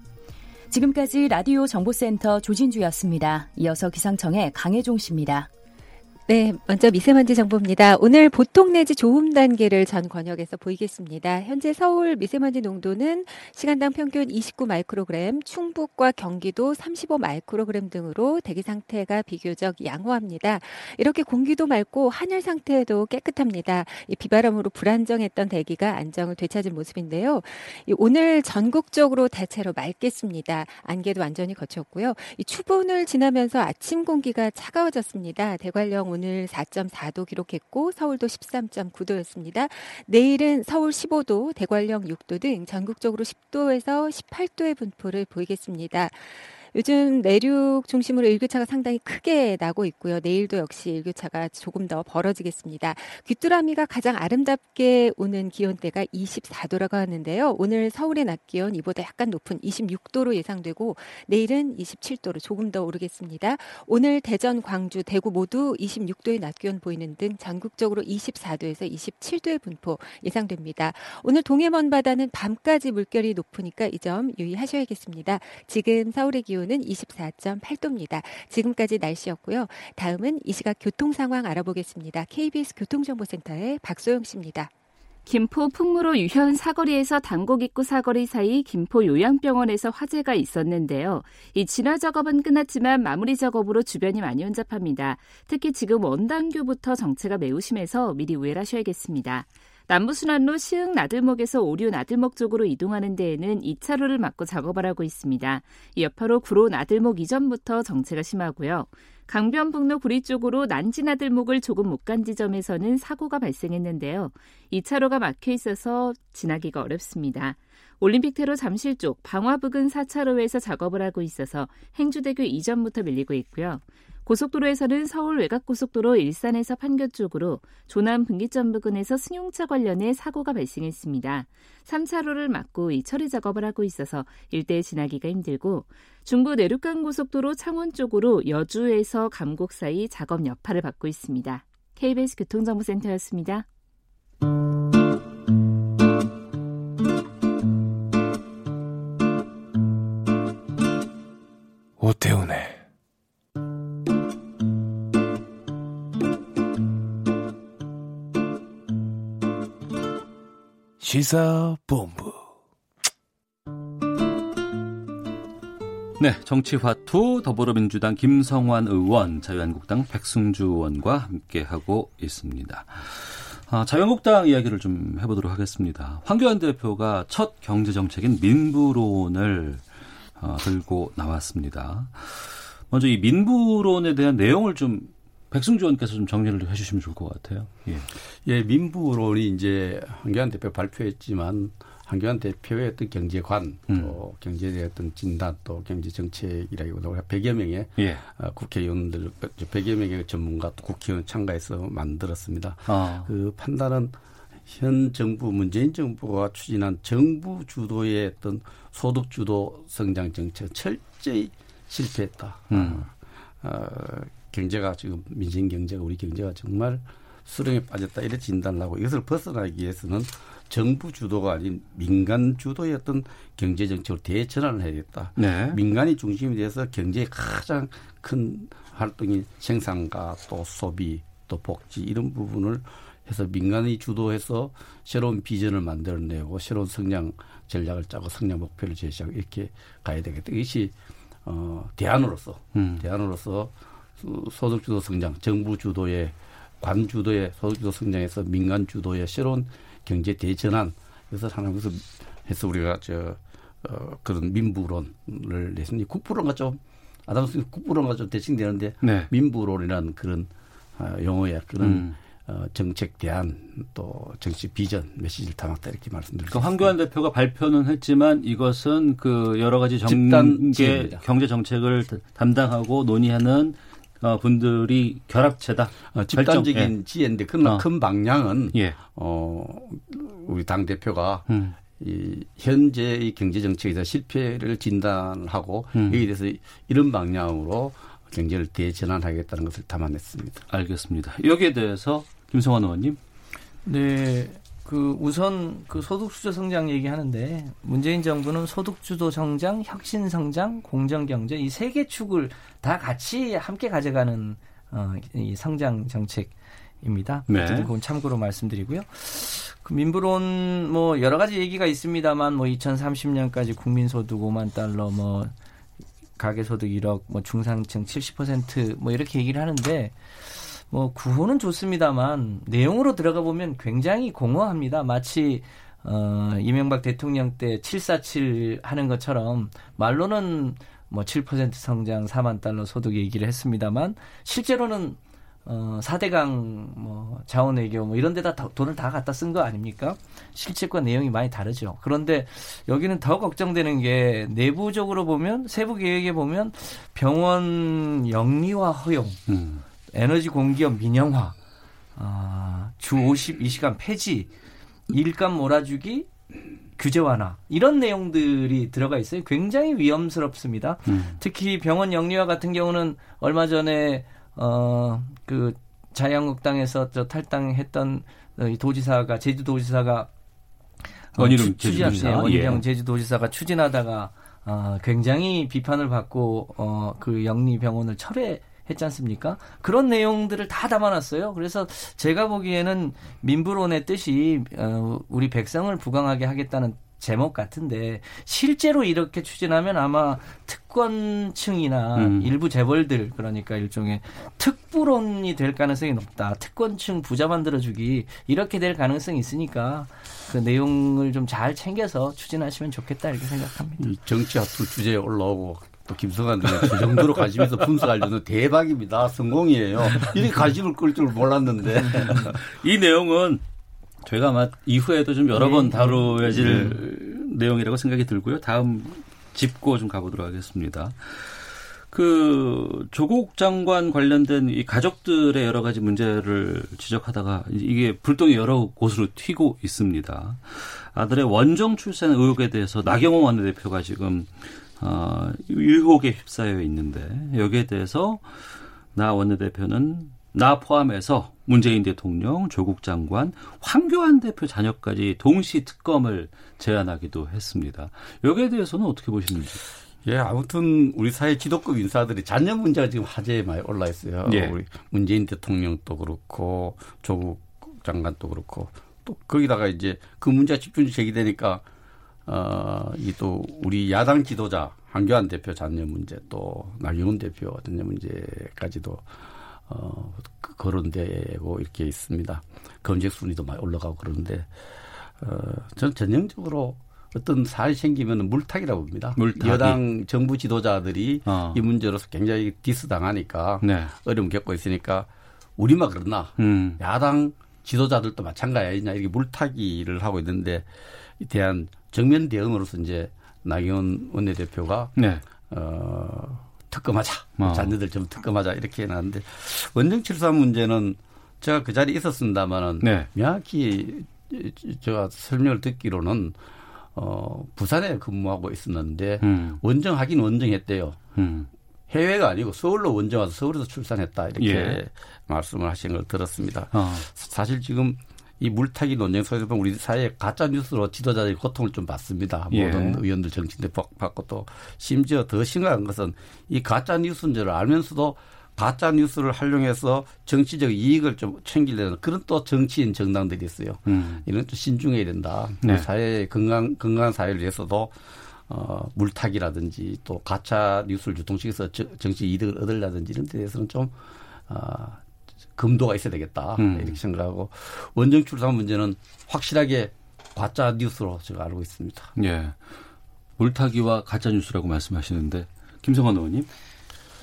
[SPEAKER 4] 지금까지 라디오 정보센터 조진주였습니다. 이어서 기상청의 강혜종 씨입니다.
[SPEAKER 5] 네, 먼저 미세먼지 정보입니다. 오늘 보통 내지 좋음 단계를 전 권역에서 보이겠습니다. 현재 서울 미세먼지 농도는 시간당 평균 29 마이크로그램, 충북과 경기도 35 마이크로그램 등으로 대기 상태가 비교적 양호합니다. 이렇게 공기도 맑고 하늘 상태도 깨끗합니다. 비바람으로 불안정했던 대기가 안정을 되찾은 모습인데요. 오늘 전국적으로 대체로 맑겠습니다. 안개도 완전히 거쳤고요. 추분을 지나면서 아침 공기가 차가워졌습니다. 대관령 오늘 4.4도 기록했고 서울도 13.9도였습니다. 내일은 서울 15도, 대관령 6도 등 전국적으로 10도에서 18도의 분포를 보이겠습니다. 요즘 내륙 중심으로 일교차가 상당히 크게 나고 있고요. 내일도 역시 일교차가 조금 더 벌어지겠습니다. 귀뚜라미가 가장 아름답게 오는 기온대가 24도라고 하는데요. 오늘 서울의 낮 기온 이보다 약간 높은 26도로 예상되고 내일은 27도로 조금 더 오르겠습니다. 오늘 대전, 광주, 대구 모두 26도의 낮 기온 보이는 등 전국적으로 24도에서 27도의 분포 예상됩니다. 오늘 동해 먼바다는 밤까지 물결이 높으니까 이 점 유의하셔야겠습니다. 지금 서울의 기온 기온은 24.8도입니다. 지금까지 날씨였고요. 다음은 이 시각 교통 상황 알아보겠습니다. KBS 교통정보센터의 박소영 씨입니다.
[SPEAKER 6] 김포 풍무로 유현 사거리에서 당곡 입구 사거리 사이 김포 요양병원에서 화재가 있었는데요. 이 진화 작업은 끝났지만 마무리 작업으로 주변이 많이 혼잡합니다. 특히 지금 원당교부터 정체가 매우 심해서 미리 우회하셔야겠습니다. 남부순환로 시흥 나들목에서 오류 나들목 쪽으로 이동하는 데에는 2차로를 막고 작업을 하고 있습니다. 이 여파로 구로 나들목 이전부터 정체가 심하고요. 강변북로 구리 쪽으로 난지나들목을 조금 못 간 지점에서는 사고가 발생했는데요. 2차로가 막혀 있어서 지나기가 어렵습니다. 올림픽대로 잠실 쪽 방화 부근 4차로에서 작업을 하고 있어서 행주대교 이전부터 밀리고 있고요. 고속도로에서는 서울 외곽고속도로 일산에서 판교 쪽으로 조남 분기점 부근에서 승용차 관련해 사고가 발생했습니다. 3차로를 막고 이 처리 작업을 하고 있어서 일대에 지나기가 힘들고 중부 내륙간 고속도로 창원 쪽으로 여주에서 감곡 사이 작업 여파를 받고 있습니다. KBS 교통정보센터였습니다.
[SPEAKER 7] 오태훈의 시사본부
[SPEAKER 1] 네, 정치화투 더불어민주당 김성환 의원, 자유한국당 백승주 의원과 함께하고 있습니다. 아, 자유한국당 이야기를 좀 해보도록 하겠습니다. 황교안 대표가 첫 경제정책인 민부론을 어, 들고 나왔습니다. 먼저 이 민부론에 대한 내용을 좀 백승주 의원께서 좀 정리를 해주시면 좋을 것 같아요. 예.
[SPEAKER 3] 예, 민부론이 이제 한교안 대표 발표했지만 한교안 대표의 어떤 경제관, 음. 또 경제의 어떤 진단, 또 경제 정책이라기보다 우리가 100여 명의 예. 어, 국회의원들, 100여 명의 전문가 또 국회의원 참가해서 만들었습니다. 아. 그 판단은 현 정부 문재인 정부가 추진한 정부 주도의 어떤 소득 주도 성장 정책 철저히 실패했다. 음. 어, 경제가 지금 민생 경제가 우리 경제가 정말 수렁에 빠졌다 이렇게 진단을 하고 이것을 벗어나기 위해서는 정부 주도가 아닌 민간 주도의 어떤 경제 정책으로 대전환을 해야겠다. 네. 민간이 중심이 돼서 경제의 가장 큰 활동이 생산과 또 소비 또 복지 이런 부분을 해서 민간이 주도해서 새로운 비전을 만들어내고 새로운 성장 전략을 짜고 성장 목표를 제시하고 이렇게 가야 되겠다. 이것이 어 대안으로서 음. 대안으로서 소득 주도 성장, 정부 주도의 관 주도의 소득 주도 성장에서 민간 주도의 새로운 경제 대전환 그래서 것을 해서 우리가 저 어, 그런 민부론을 냈으니 국부론과 좀 아담스 국부론과 좀 대칭되는데 네. 민부론이라는 그런 어, 용어의 그런 음. 어, 정책 대안 또 정치 비전 메시지를 담았다 이렇게 말씀드립니다.
[SPEAKER 1] 그 황교안 대표가 발표는 했지만 이것은 그 여러 가지 정계 경제 정책을 담당하고 논의하는 어, 분들이 결합체다.
[SPEAKER 3] 어, 집단적인 예. 지혜인데 그러나 어. 큰 방향은 예. 어, 우리 당 대표가 음. 이 현재의 경제 정책에서 실패를 진단하고 음. 여기에 대해서 이런 방향으로 경제를 대전환하겠다는 것을 담아냈습니다.
[SPEAKER 1] 알겠습니다. 여기에 대해서 김성환 의원님.
[SPEAKER 2] 네. 그 우선 그 소득 주도 성장 얘기하는데 문재인 정부는 소득 주도 성장, 혁신 성장, 공정 경제 이 세 개 축을 다 같이 함께 가져가는 어, 이 성장 정책입니다. 네. 그건 참고로 말씀드리고요. 그 민부론 뭐 여러 가지 얘기가 있습니다만 뭐 2030년까지 국민 소득 5만 달러 뭐 가계 소득 1억 뭐 중상층 70%뭐 이렇게 얘기를 하는데 뭐 구호는 좋습니다만 내용으로 들어가 보면 굉장히 공허합니다. 마치 어, 이명박 대통령 때 747 하는 것처럼 말로는 뭐 7% 성장 4만 달러 소득 얘기를 했습니다만 실제로는 어, 4대강 뭐 자원 외교 뭐 이런 데다 돈을 다 갖다 쓴 거 아닙니까? 실책과 내용이 많이 다르죠. 그런데 여기는 더 걱정되는 게 내부적으로 보면 세부 계획에 보면 병원 영리화 허용 음. 에너지 공기업 민영화, 아, 주 52시간 폐지, 일감 몰아주기, 규제 완화 이런 내용들이 들어가 있어요. 굉장히 위험스럽습니다. 음. 특히 병원 영리화 같은 경우는 얼마 전에 어그 자유한국당에서 저 탈당했던 이 도지사가 제주도지사가
[SPEAKER 1] 어, 원희룡
[SPEAKER 2] 원희룡 예. 제주도지사가 추진하다가 어, 굉장히 비판을 받고 어, 그 영리 병원을 철회 했지 않습니까? 그런 내용들을 다 담아놨어요. 그래서 제가 보기에는 민부론의 뜻이 어, 우리 백성을 부강하게 하겠다는 제목 같은데 실제로 이렇게 추진하면 아마 특권층이나 음. 일부 재벌들 그러니까 일종의 특부론이 될 가능성이 높다. 특권층 부자 만들어주기 이렇게 될 가능성이 있으니까 그 내용을 좀 잘 챙겨서 추진하시면 좋겠다 이렇게 생각합니다.
[SPEAKER 3] 정치 합투 주제에 올라오고 또 김성환 의원 그 정도로 관심에서 분석하려는 대박입니다. 성공이에요. 이렇게 관심을 끌 줄 몰랐는데
[SPEAKER 1] 이 내용은 저희가 아마 이후에도 좀 여러 네. 번 다루어질 네. 내용이라고 생각이 들고요. 다음 짚고 좀 가보도록 하겠습니다. 그 조국 장관 관련된 이 가족들의 여러 가지 문제를 지적하다가 이게 불똥이 여러 곳으로 튀고 있습니다. 아들의 원정 출산 의혹에 대해서 나경원 원내대표가 지금 어, 의혹에 휩싸여 있는데 여기에 대해서 나 원내대표는 나 포함해서 문재인 대통령, 조국 장관, 황교안 대표 자녀까지 동시 특검을 제안하기도 했습니다. 여기에 대해서는 어떻게 보시는지?
[SPEAKER 3] 예, 아무튼 우리 사회 지도급 인사들이 자녀 문제가 지금 화제에 많이 올라 있어요. 예. 우리 문재인 대통령도 그렇고 조국 장관도 그렇고 또 거기다가 이제 그 문제가 집중이 제기되니까 어, 이 또 우리 야당 지도자 한교안 대표 자녀 문제 또 나경원 대표 자녀 문제까지도 어, 그 거론되고 이렇게 있습니다. 검색 순위도 많이 올라가고 그러는데 어, 전 전형적으로 어떤 사안이 생기면 물타기라고 봅니다. 물타기. 여당 정부 지도자들이 어. 이 문제로서 굉장히 디스 당하니까 네. 어려움 겪고 있으니까 우리만 그러나 음. 야당 지도자들도 마찬가지냐 이렇게 물타기를 하고 있는데 이 대한 정면 대응으로서 이제 나경원 원내대표가 네. 어, 특검하자 어. 자녀들 좀 특검하자 이렇게 해놨는데 원정 출산 문제는 제가 그 자리에 있었습니다만은 네. 명확히 제가 설명을 듣기로는 어, 부산에 근무하고 있었는데 음. 원정하긴 원정했대요. 음. 해외가 아니고 서울로 원정 와서 서울에서 출산했다 이렇게 예. 말씀을 하신 걸 들었습니다. 어. 사실 지금 이 물타기 논쟁 속에서 보면 우리 사회에 가짜 뉴스로 지도자들이 고통을 좀 받습니다. 예. 모든 의원들 정치인들 받고 또 심지어 더 심각한 것은 이 가짜 뉴스인 줄 알면서도 가짜 뉴스를 활용해서 정치적 이익을 좀 챙기려는 그런 또 정치인 정당들이 있어요. 음. 이런 좀 신중해야 된다. 네. 사회 건강 건강한 사회를 위해서도 어, 물타기라든지 또 가짜 뉴스를 유통시켜서 정치 이득을 얻으려든지 이런 데 대해서는 좀 어, 금도가 있어야 되겠다 음. 이렇게 생각하고 원정 출산 문제는 확실하게 가짜 뉴스로 제가 알고 있습니다.
[SPEAKER 1] 예. 물타기와 가짜 뉴스라고 말씀하시는데 김성환 의원님.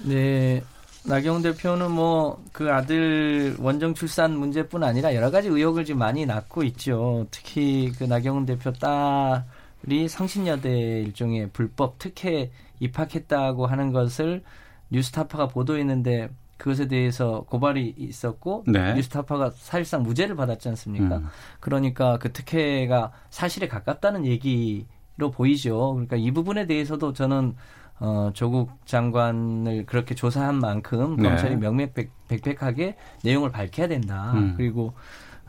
[SPEAKER 2] 네. 나경원 대표는 뭐 그 아들 원정 출산 문제뿐 아니라 여러 가지 의혹을 지금 많이 낳고 있죠. 특히 그 나경원 대표 딸이 성신여대 일종의 불법 특혜 입학했다고 하는 것을 뉴스타파가 보도했는데 그것에 대해서 고발이 있었고 네. 뉴스타파가 사실상 무죄를 받았지 않습니까? 음. 그러니까 그 특혜가 사실에 가깝다는 얘기로 보이죠. 그러니까 이 부분에 대해서도 저는 어, 조국 장관을 그렇게 조사한 만큼 네. 검찰이 명명백백하게 내용을 밝혀야 된다. 음. 그리고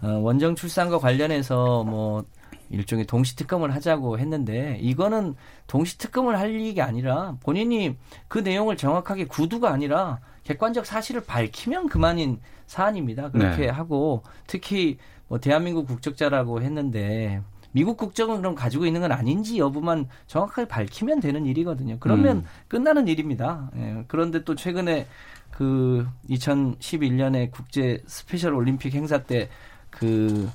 [SPEAKER 2] 어, 원정 출산과 관련해서 뭐 일종의 동시 특검을 하자고 했는데 이거는 동시 특검을 할 일이 아니라 본인이 그 내용을 정확하게 구두가 아니라 객관적 사실을 밝히면 그만인 사안입니다. 그렇게 네. 하고 특히 뭐 대한민국 국적자라고 했는데 미국 국적은 그럼 가지고 있는 건 아닌지 여부만 정확하게 밝히면 되는 일이거든요. 그러면 음. 끝나는 일입니다. 예, 그런데 또 최근에 그 2011년에 국제 스페셜 올림픽 행사 때 그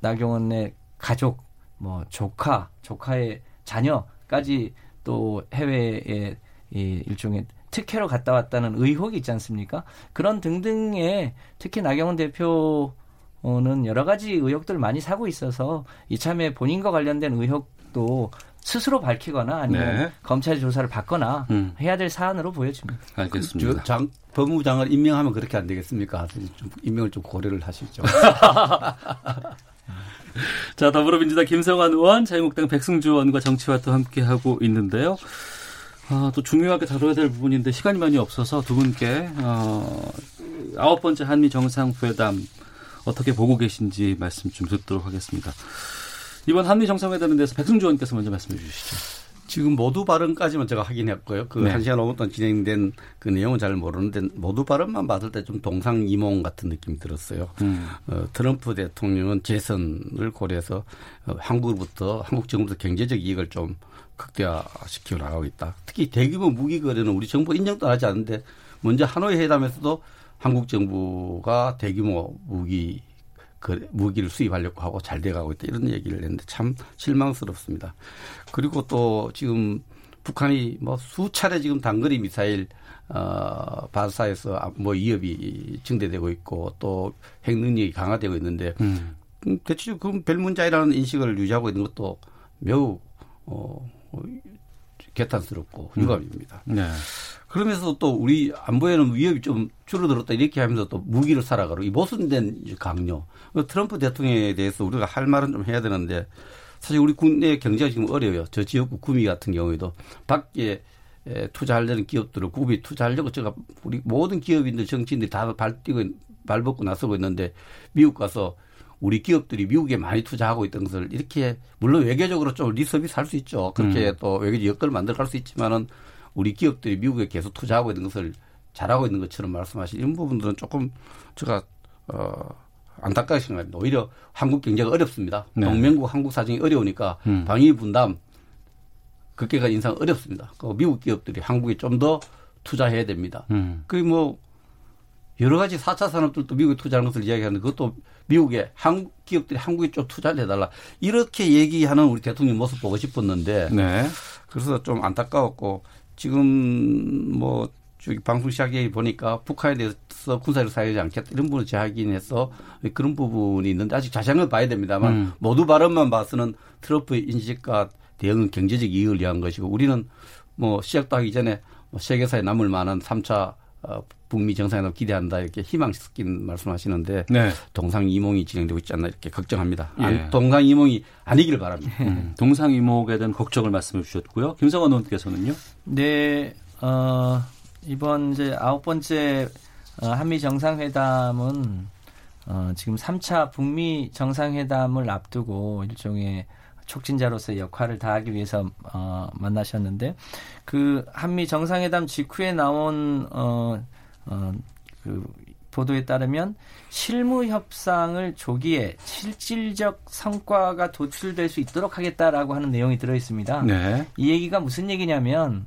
[SPEAKER 2] 나경원의 가족, 뭐 조카, 조카의 자녀까지 또 해외에 이 일종의 특혜로 갔다 왔다는 의혹이 있지 않습니까? 그런 등등의 특히 나경원 대표 는 여러 가지 의혹들 많이 사고 있어서 이참에 본인과 관련된 의혹도 스스로 밝히거나 아니면 네. 검찰 조사를 받거나 음. 해야 될 사안으로 보여집니다.
[SPEAKER 1] 알겠습니다.
[SPEAKER 3] 그, 장, 법무장을 임명하면 그렇게 안 되겠습니까? 좀 임명을 좀 고려를 하시죠.
[SPEAKER 1] 자, 더불어민주당 김성환 의원, 자유목당 백승주 의원과 정치와 또 함께하고 있는데요. 아, 또 중요하게 다뤄야 될 부분인데 시간이 많이 없어서 두 분께 어, 아홉 번째 한미 정상회담 어떻게 보고 계신지 말씀 좀 듣도록 하겠습니다. 이번 한미 정상회담에 대해서 백승주 의원께서 먼저 말씀해 주시죠.
[SPEAKER 3] 지금 모두 발언까지만 제가 확인했고요. 그
[SPEAKER 1] 네.
[SPEAKER 3] 한 시간 5분 동안 진행된 그 내용은 잘 모르는데 모두 발언만 봤을 때 좀 동상이몽 같은 느낌이 들었어요.
[SPEAKER 1] 음.
[SPEAKER 3] 어, 트럼프 대통령은 재선을 고려해서 어, 한국으로부터 한국 정부에서 경제적 이익을 좀 극대화시켜 나가고 있다. 특히 대규모 무기 거래는 우리 정부 인정도 하지 않는데 먼저 하노이 회담에서도 한국 정부가 대규모 무기 그 무기를 수입하려고 하고 잘 돼가고 있다 이런 얘기를 했는데 참 실망스럽습니다. 그리고 또 지금 북한이 뭐 수차례 지금 단거리 미사일 어 발사해서 뭐 위협이 증대되고 있고 또 핵 능력이 강화되고 있는데
[SPEAKER 1] 음.
[SPEAKER 3] 음, 대체적으로 그건 별 문제라는 인식을 유지하고 있는 것도 매우 어, 어 개탄스럽고 유감입니다.
[SPEAKER 1] 네.
[SPEAKER 3] 그러면서 또 우리 안보에는 위협이 좀 줄어들었다 이렇게 하면서 또 무기를 사라가로 이 모순된 강요. 그 트럼프 대통령에 대해서 우리가 할 말은 좀 해야 되는데 사실 우리 국내 경제가 지금 어려워요. 저 지역구 구미 같은 경우에도 밖에 에, 투자하려는 기업들을 구비 투자하려고 제가 우리 모든 기업인들 정치인들이 다 발뛰고 발벗고 나서고 있는데 미국 가서 우리 기업들이 미국에 많이 투자하고 있던 것을 이렇게 물론 외교적으로 좀 리서비스 할 수 있죠. 그렇게
[SPEAKER 1] 음.
[SPEAKER 3] 또 외교적 여건을 만들어 갈 수 있지만은 우리 기업들이 미국에 계속 투자하고 있는 것을 잘하고 있는 것처럼 말씀하신 이런 부분들은 조금 제가 어 안타깝게 생각합니다. 오히려 한국 경제가 어렵습니다.
[SPEAKER 1] 네.
[SPEAKER 3] 동맹국 한국 사정이 어려우니까
[SPEAKER 1] 음.
[SPEAKER 3] 방위 분담 그게가 인상 어렵습니다. 그 미국 기업들이 한국에 좀 더 투자해야 됩니다.
[SPEAKER 1] 음.
[SPEAKER 3] 그뭐 여러 가지 4차 산업들도 미국에 투자하는 것을 이야기하는데 그것도 미국에 한국 기업들이 한국에 좀 투자를 해달라 이렇게 얘기하는 우리 대통령 모습 보고 싶었는데
[SPEAKER 1] 네.
[SPEAKER 3] 그래서 좀 안타까웠고 지금 뭐 저기 방송 시작에 보니까 북한에 대해서 군사력 사용하지 않겠다 이런 부분을 제하긴 해서 그런 부분이 있는데 아직 자세한 건 봐야 됩니다만
[SPEAKER 1] 음.
[SPEAKER 3] 모두 발언만 봐서는 트럼프의 인식과 대응은 경제적 이익을 위한 것이고 우리는 뭐 시작도 하기 전에 뭐 세계사에 남을 만한 3차 어, 북미 정상회담 기대한다 이렇게 희망 섞인 말씀하시는데
[SPEAKER 1] 네.
[SPEAKER 3] 동상이몽이 진행되고 있지 않나 이렇게 걱정합니다.
[SPEAKER 1] 예.
[SPEAKER 3] 안- 동상이몽이 아니길 바랍니다.
[SPEAKER 1] 음, 동상이목에 대한 걱정을 말씀해 주셨고요. 김성원 의원께서는요.
[SPEAKER 2] 네, 어, 이번 이제 아홉 번째 어, 한미 정상회담은 어, 지금 3차 북미 정상회담을 앞두고 일종의 촉진자로서의 역할을 다하기 위해서 어, 만나셨는데 그 한미 정상회담 직후에 나온 어, 어, 그 보도에 따르면 실무 협상을 조기에 실질적 성과가 도출될 수 있도록 하겠다라고 하는 내용이 들어 있습니다.
[SPEAKER 1] 네.
[SPEAKER 2] 이 얘기가 무슨 얘기냐면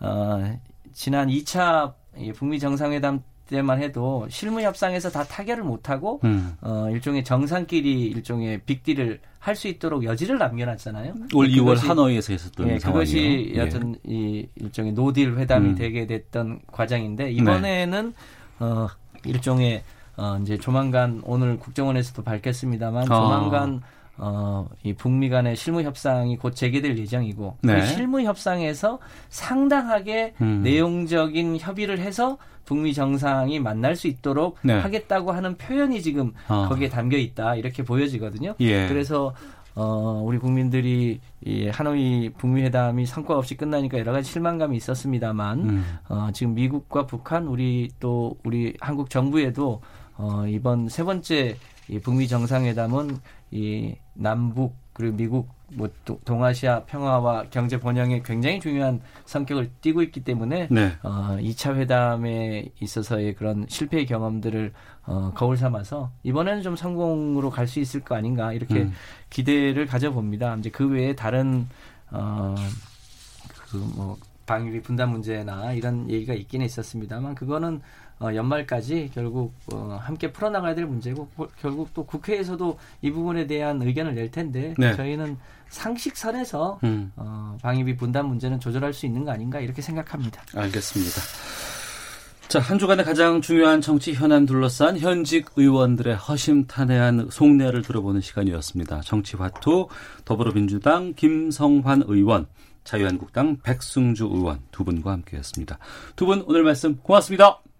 [SPEAKER 2] 어, 지난 2차 북미 정상회담 때만 해도 실무 협상에서 다 타결을 못하고
[SPEAKER 1] 음.
[SPEAKER 2] 어, 일종의 정상끼리 일종의 빅딜을 할 수 있도록 여지를 남겨놨잖아요.
[SPEAKER 1] 올 2월
[SPEAKER 2] 그것이-
[SPEAKER 1] 하노이에서 있었던
[SPEAKER 2] 예,
[SPEAKER 1] 상황이요.
[SPEAKER 2] 그것이
[SPEAKER 1] 예.
[SPEAKER 2] 여튼 이 일종의 노딜 회담이
[SPEAKER 1] 음.
[SPEAKER 2] 되게 됐던 과정인데 이번에는 어 일종의 어 이제 조만간 오늘 국정원에서도 밝혔습니다만
[SPEAKER 1] 아.
[SPEAKER 2] 조만간 어 이 북미 간의 실무 협상이 곧 재개될 예정이고
[SPEAKER 1] 네.
[SPEAKER 2] 그 실무 협상에서 상당하게
[SPEAKER 1] 음.
[SPEAKER 2] 내용적인 협의를 해서 북미 정상이 만날 수 있도록
[SPEAKER 1] 네.
[SPEAKER 2] 하겠다고 하는 표현이 지금
[SPEAKER 1] 아.
[SPEAKER 2] 거기에 담겨 있다 이렇게 보여지거든요.
[SPEAKER 1] 예.
[SPEAKER 2] 그래서 어, 우리 국민들이 이 하노이 북미 회담이 성과 없이 끝나니까 여러 가지 실망감이 있었습니다만
[SPEAKER 1] 음.
[SPEAKER 2] 어, 지금 미국과 북한 우리 또 우리 한국 정부에도 어, 이번 세 번째 이 북미 정상회담은 이 남북 그리고 미국 뭐 도- 동아시아 평화와 경제 번영에 굉장히 중요한 성격을 띠고 있기 때문에
[SPEAKER 1] 네.
[SPEAKER 2] 어, 2차 회담에 있어서의 그런 실패의 경험들을 어, 거울 삼아서 이번에는 좀 성공으로 갈 수 있을 거 아닌가 이렇게
[SPEAKER 1] 음.
[SPEAKER 2] 기대를 가져봅니다. 이제 그 외에 다른 어, 그뭐 방위비 분담 문제나 이런 얘기가 있기는 있었습니다만 그거는 어, 연말까지 결국 어, 함께 풀어나가야 될 문제고 뭐, 결국 또 국회에서도 이 부분에 대한 의견을 낼 텐데
[SPEAKER 1] 네.
[SPEAKER 2] 저희는 상식선에서
[SPEAKER 1] 음.
[SPEAKER 2] 어, 방위비 분담 문제는 조절할 수 있는 거 아닌가 이렇게 생각합니다.
[SPEAKER 1] 알겠습니다. 자, 한 주간의 가장 중요한 정치 현안 둘러싼 현직 의원들의 허심탄회한 속내를 들어보는 시간이었습니다. 정치화투 더불어민주당 김성환 의원, 자유한국당 백승주 의원 두 분과 함께했습니다. 두 분 오늘 말씀 고맙습니다.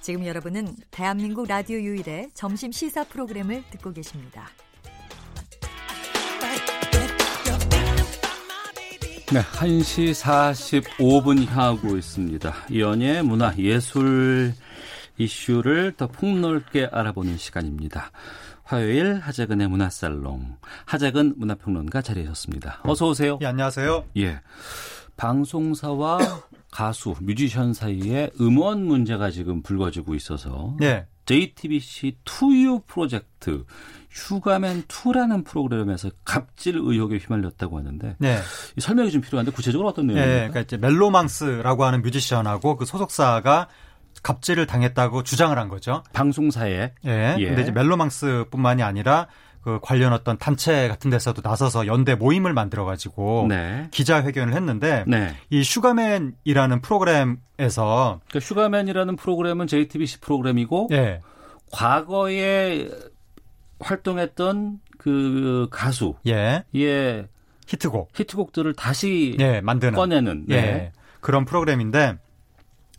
[SPEAKER 8] 지금 여러분은 대한민국 라디오 유일의 점심 시사 프로그램을 듣고 계십니다.
[SPEAKER 1] 네, 1시 45분 향하고 있습니다. 연예, 문화, 예술 이슈를 더 폭넓게 알아보는 시간입니다. 화요일 하재근의 문화살롱 하재근 문화평론가 자리하셨습니다. 어서 오세요.
[SPEAKER 9] 예, 안녕하세요.
[SPEAKER 1] 예. 방송사와 가수, 뮤지션 사이에 음원 문제가 지금 불거지고 있어서
[SPEAKER 9] 네.
[SPEAKER 1] JTBC 투유 프로젝트 휴가맨 2라는 프로그램에서 갑질 의혹에 휘말렸다고 하는데
[SPEAKER 9] 네.
[SPEAKER 1] 설명이 좀 필요한데 구체적으로 어떤
[SPEAKER 9] 네,
[SPEAKER 1] 내용입니까?
[SPEAKER 9] 그러니까 이제 멜로망스라고 하는 뮤지션하고 그 소속사가 갑질을 당했다고 주장을 한 거죠.
[SPEAKER 1] 방송사에.
[SPEAKER 9] 예.
[SPEAKER 1] 예.
[SPEAKER 9] 근데 이제 멜로망스뿐만이 아니라 그 관련 어떤 단체 같은 데서도 나서서 연대 모임을 만들어 가지고
[SPEAKER 1] 네.
[SPEAKER 9] 기자회견을 했는데
[SPEAKER 1] 네.
[SPEAKER 9] 이 슈가맨이라는 프로그램에서
[SPEAKER 1] 그러니까 슈가맨이라는 프로그램은 JTBC 프로그램이고
[SPEAKER 9] 예.
[SPEAKER 1] 과거에 활동했던 그 가수
[SPEAKER 9] 예.
[SPEAKER 1] 의
[SPEAKER 9] 히트곡
[SPEAKER 1] 히트곡들을 다시
[SPEAKER 9] 예, 만드는
[SPEAKER 1] 꺼내는 네.
[SPEAKER 9] 예. 그런 프로그램인데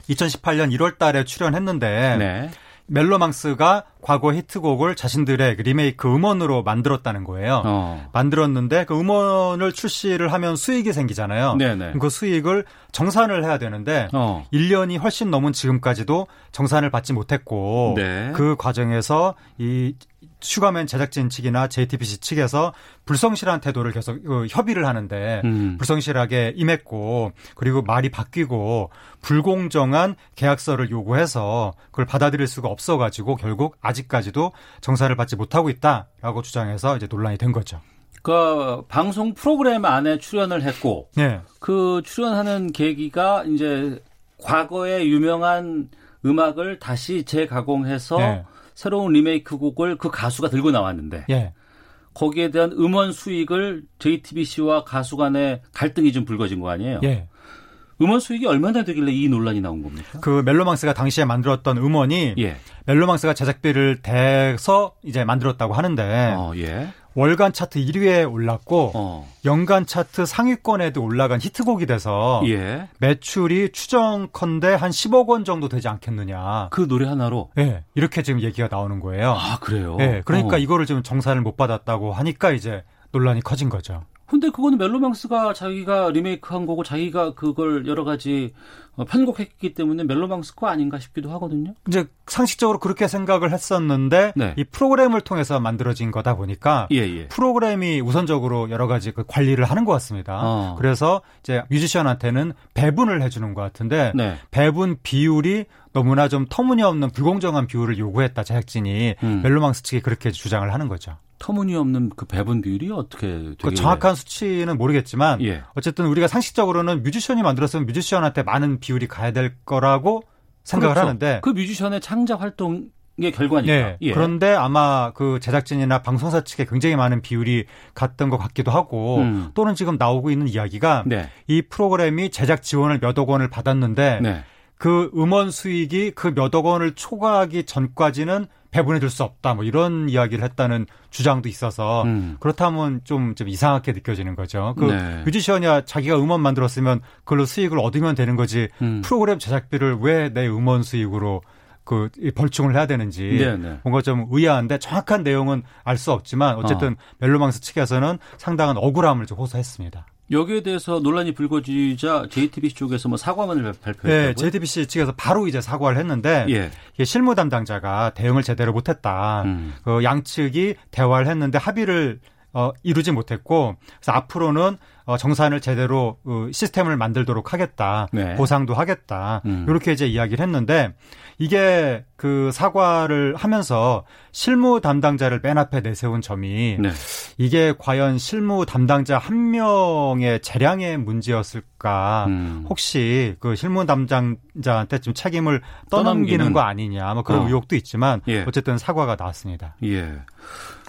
[SPEAKER 9] 2018년 1월 달에 출연했는데
[SPEAKER 1] 네.
[SPEAKER 9] 멜로망스가 과거 히트곡을 자신들의 그 리메이크 음원으로 만들었다는 거예요.
[SPEAKER 1] 어.
[SPEAKER 9] 만들었는데 그 음원을 출시를 하면 수익이 생기잖아요.
[SPEAKER 1] 네네.
[SPEAKER 9] 그 수익을 정산을 해야 되는데
[SPEAKER 1] 어.
[SPEAKER 9] 1년이 훨씬 넘은 지금까지도 정산을 받지 못했고
[SPEAKER 1] 네.
[SPEAKER 9] 그 과정에서 이 슈가맨 제작진 측이나 JTBC 측에서 불성실한 태도를 계속 그 협의를 하는데
[SPEAKER 1] 음.
[SPEAKER 9] 불성실하게 임했고 그리고 말이 바뀌고 불공정한 계약서를 요구해서 그걸 받아들일 수가 없어가지고 결국 아직까지도 정산을 받지 못하고 있다라고 주장해서 이제 논란이 된 거죠.
[SPEAKER 1] 그 방송 프로그램 안에 출연을 했고
[SPEAKER 9] 네.
[SPEAKER 1] 그 출연하는 계기가 이제 과거의 유명한 음악을 다시 재가공해서
[SPEAKER 9] 네.
[SPEAKER 1] 새로운 리메이크 곡을 그 가수가 들고 나왔는데
[SPEAKER 9] 예.
[SPEAKER 1] 거기에 대한 음원 수익을 JTBC와 가수 간의 갈등이 좀 불거진 거 아니에요?
[SPEAKER 9] 예.
[SPEAKER 1] 음원 수익이 얼마나 되길래 이 논란이 나온 겁니까?
[SPEAKER 9] 그 멜로망스가 당시에 만들었던 음원이
[SPEAKER 1] 예.
[SPEAKER 9] 멜로망스가 제작비를 대서 이제 만들었다고 하는데
[SPEAKER 1] 어, 예.
[SPEAKER 9] 월간 차트 1위에 올랐고
[SPEAKER 1] 어.
[SPEAKER 9] 연간 차트 상위권에도 올라간 히트곡이 돼서
[SPEAKER 1] 예.
[SPEAKER 9] 매출이 추정컨대 한 10억 원 정도 되지 않겠느냐.
[SPEAKER 1] 그 노래 하나로
[SPEAKER 9] 예, 이렇게 지금 얘기가 나오는 거예요.
[SPEAKER 1] 아, 그래요.
[SPEAKER 9] 예, 그러니까
[SPEAKER 1] 어.
[SPEAKER 9] 이거를 지금 정산을 못 받았다고 하니까 이제 논란이 커진 거죠.
[SPEAKER 1] 근데 그거는 멜로망스가 자기가 리메이크한 거고 자기가 그걸 여러 가지 어, 편곡했기 때문에 멜로망스 거 아닌가 싶기도 하거든요.
[SPEAKER 9] 이제 상식적으로 그렇게 생각을 했었는데
[SPEAKER 1] 네.
[SPEAKER 9] 이 프로그램을 통해서 만들어진 거다 보니까
[SPEAKER 1] 예, 예.
[SPEAKER 9] 프로그램이 우선적으로 여러 가지 그 관리를 하는 것 같습니다.
[SPEAKER 1] 어.
[SPEAKER 9] 그래서 이제 뮤지션한테는 배분을 해주는 것 같은데
[SPEAKER 1] 네.
[SPEAKER 9] 배분 비율이 너무나 좀 터무니없는 불공정한 비율을 요구했다 제작진이
[SPEAKER 1] 음.
[SPEAKER 9] 멜로망스 측이 그렇게 주장을 하는 거죠.
[SPEAKER 1] 터무니없는 그 배분 비율이 어떻게 되게
[SPEAKER 9] 그 정확한 수치는 모르겠지만
[SPEAKER 1] 예.
[SPEAKER 9] 어쨌든 우리가 상식적으로는 뮤지션이 만들었으면 뮤지션한테 많은 비율이 가야 될 거라고 생각을
[SPEAKER 1] 그렇죠.
[SPEAKER 9] 하는데
[SPEAKER 1] 그 뮤지션의 창작 활동 의 결과니까.
[SPEAKER 9] 네.
[SPEAKER 1] 예.
[SPEAKER 9] 그런데 아마 그 제작진이나 방송사 측에 굉장히 많은 비율이 갔던 것 같기도 하고
[SPEAKER 1] 음.
[SPEAKER 9] 또는 지금 나오고 있는 이야기가
[SPEAKER 1] 네.
[SPEAKER 9] 이 프로그램이 제작 지원을 몇억 원을 받았는데
[SPEAKER 1] 네.
[SPEAKER 9] 그 음원 수익이 그 몇억 원을 초과하기 전까지는 배분해 줄 수 없다. 뭐 이런 이야기를 했다는 주장도 있어서
[SPEAKER 1] 음.
[SPEAKER 9] 그렇다면 좀, 좀 이상하게 느껴지는 거죠. 그
[SPEAKER 1] 네.
[SPEAKER 9] 뮤지션이야 자기가 음원 만들었으면 그걸로 수익을 얻으면 되는 거지
[SPEAKER 1] 음.
[SPEAKER 9] 프로그램 제작비를 왜 내 음원 수익으로 그 벌충을 해야 되는지
[SPEAKER 1] 네, 네.
[SPEAKER 9] 뭔가 좀 의아한데 정확한 내용은 알 수 없지만 어쨌든 멜로망스 측에서는 상당한 억울함을 좀 호소했습니다.
[SPEAKER 1] 여기에 대해서 논란이 불거지자 JTBC 쪽에서 뭐 사과문을 발표했다고요?
[SPEAKER 9] 네, JTBC 측에서 바로 이제 사과를 했는데
[SPEAKER 1] 예.
[SPEAKER 9] 실무 담당자가 대응을 제대로 못했다.
[SPEAKER 1] 음.
[SPEAKER 9] 그 양측이 대화를 했는데 합의를 어, 이루지 못했고 그래서 앞으로는 어, 정산을 제대로 어, 시스템을 만들도록 하겠다.
[SPEAKER 1] 네.
[SPEAKER 9] 보상도 하겠다.
[SPEAKER 1] 음.
[SPEAKER 9] 이렇게 이제 이야기를 했는데 이게 그 사과를 하면서 실무 담당자를 맨 앞에 내세운 점이
[SPEAKER 1] 네.
[SPEAKER 9] 이게 과연 실무 담당자 한 명의 재량의 문제였을까?
[SPEAKER 1] 음.
[SPEAKER 9] 혹시 그 실무 담당자한테 좀 책임을 떠넘기는
[SPEAKER 1] 떠넘기는.
[SPEAKER 9] 거 아니냐? 뭐 그런
[SPEAKER 1] 어.
[SPEAKER 9] 의혹도 있지만
[SPEAKER 1] 예.
[SPEAKER 9] 어쨌든 사과가 나왔습니다.
[SPEAKER 1] 예.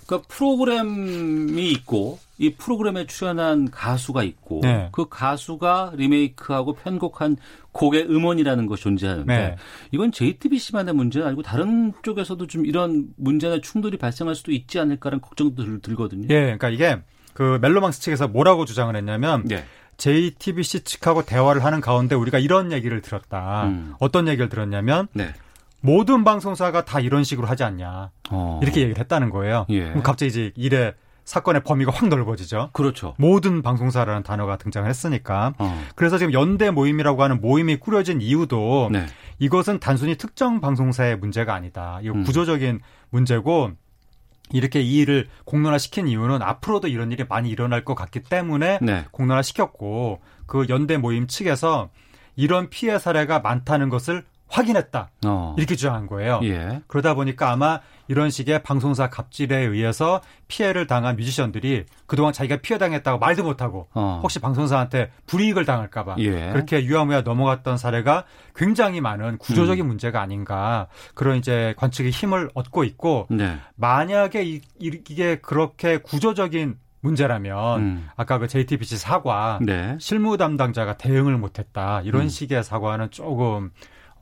[SPEAKER 1] 그러니까 프로그램이 있고 이 프로그램에 출연한 가수가 있고
[SPEAKER 9] 네.
[SPEAKER 1] 그 가수가 리메이크하고 편곡한 곡의 음원이라는 것이 존재하는데
[SPEAKER 9] 네.
[SPEAKER 1] 이건 JTBC만의 문제는 아니고 다른 쪽에서도 좀 이런 문제나 충돌이 발생할 수도 있지 않을까라는 걱정도 들, 들거든요.
[SPEAKER 9] 예, 그러니까 이게 그 멜로망스 측에서 뭐라고 주장을 했냐면
[SPEAKER 1] 네.
[SPEAKER 9] JTBC 측하고 대화를 하는 가운데 우리가 이런 얘기를 들었다.
[SPEAKER 1] 음.
[SPEAKER 9] 어떤 얘기를 들었냐면
[SPEAKER 1] 네.
[SPEAKER 9] 모든 방송사가 다 이런 식으로 하지 않냐.
[SPEAKER 1] 어.
[SPEAKER 9] 이렇게 얘기를 했다는 거예요.
[SPEAKER 1] 예.
[SPEAKER 9] 그럼 갑자기 이제 일의 사건의 범위가 확 넓어지죠.
[SPEAKER 1] 그렇죠.
[SPEAKER 9] 모든 방송사라는 단어가 등장을 했으니까.
[SPEAKER 1] 어.
[SPEAKER 9] 그래서 지금 연대 모임이라고 하는 모임이 꾸려진 이유도
[SPEAKER 1] 네.
[SPEAKER 9] 이것은 단순히 특정 방송사의 문제가 아니다. 이거
[SPEAKER 1] 음.
[SPEAKER 9] 구조적인 문제고 이렇게 이 일을 공론화시킨 이유는 앞으로도 이런 일이 많이 일어날 것 같기 때문에
[SPEAKER 1] 네.
[SPEAKER 9] 공론화시켰고 그 연대 모임 측에서 이런 피해 사례가 많다는 것을 확인했다.
[SPEAKER 1] 어.
[SPEAKER 9] 이렇게 주장한 거예요.
[SPEAKER 1] 예.
[SPEAKER 9] 그러다 보니까 아마 이런 식의 방송사 갑질에 의해서 피해를 당한 뮤지션들이 그동안 자기가 피해 당했다고 말도 못하고
[SPEAKER 1] 어.
[SPEAKER 9] 혹시 방송사한테 불이익을 당할까봐
[SPEAKER 1] 예.
[SPEAKER 9] 그렇게 유야무야 넘어갔던 사례가 굉장히 많은 구조적인 문제가 아닌가 그런 이제 관측의 힘을 얻고 있고
[SPEAKER 1] 네.
[SPEAKER 9] 만약에 이, 이게 그렇게 구조적인 문제라면
[SPEAKER 1] 음.
[SPEAKER 9] 아까 그 JTBC 사과
[SPEAKER 1] 네.
[SPEAKER 9] 실무 담당자가 대응을 못했다 이런
[SPEAKER 1] 음.
[SPEAKER 9] 식의 사과는 조금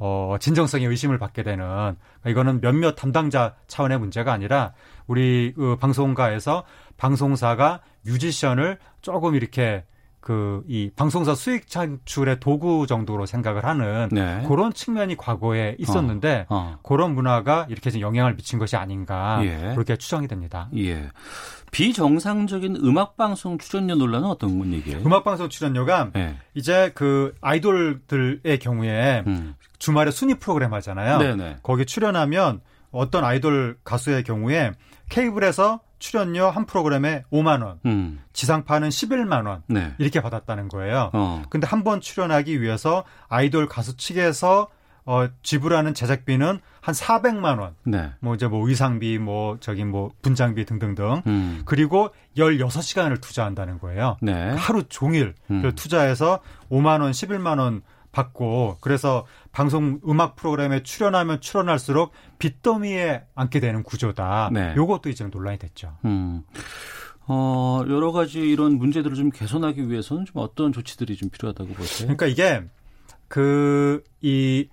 [SPEAKER 9] 어, 진정성의 의심을 받게 되는 그러니까 이거는 몇몇 담당자 차원의 문제가 아니라 우리 그 방송가에서 방송사가 뮤지션을 조금 이렇게 그 이 방송사 수익 창출의 도구 정도로 생각을 하는
[SPEAKER 1] 네.
[SPEAKER 9] 그런 측면이 과거에 있었는데
[SPEAKER 1] 어.
[SPEAKER 9] 그런 문화가 이렇게 좀 영향을 미친 것이 아닌가
[SPEAKER 1] 예.
[SPEAKER 9] 그렇게 추정이 됩니다.
[SPEAKER 1] 예. 비정상적인 음악 방송 출연료 논란은 어떤 얘기예요?
[SPEAKER 9] 음악 방송 출연료가
[SPEAKER 1] 네.
[SPEAKER 9] 이제 그 아이돌들의 경우에
[SPEAKER 1] 음.
[SPEAKER 9] 주말에 순위 프로그램 하잖아요.
[SPEAKER 1] 네네.
[SPEAKER 9] 거기 출연하면 어떤 아이돌 가수의 경우에 케이블에서 출연료 한 프로그램에 5만 원,
[SPEAKER 1] 음.
[SPEAKER 9] 지상파는 11만 원
[SPEAKER 1] 네.
[SPEAKER 9] 이렇게 받았다는 거예요.
[SPEAKER 1] 어.
[SPEAKER 9] 근데 한 번 출연하기 위해서 아이돌 가수 측에서 어, 지불하는 제작비는 한 400만 원.
[SPEAKER 1] 네.
[SPEAKER 9] 뭐 이제 뭐 의상비 뭐 저기 뭐 분장비 등등등.
[SPEAKER 1] 음.
[SPEAKER 9] 그리고 16시간을 투자한다는 거예요.
[SPEAKER 1] 네.
[SPEAKER 9] 하루 종일
[SPEAKER 1] 음.
[SPEAKER 9] 그 투자해서 5만 원, 11만 원 받고 그래서 방송 음악 프로그램에 출연하면 출연할수록 빚더미에 앉게 되는 구조다.
[SPEAKER 1] 네.
[SPEAKER 9] 요것도 이제 논란이 됐죠.
[SPEAKER 1] 음. 어, 여러 가지 이런 문제들을 좀 개선하기 위해서는 좀 어떤 조치들이 좀 필요하다고 보세요?
[SPEAKER 9] 그러니까 이게 그 이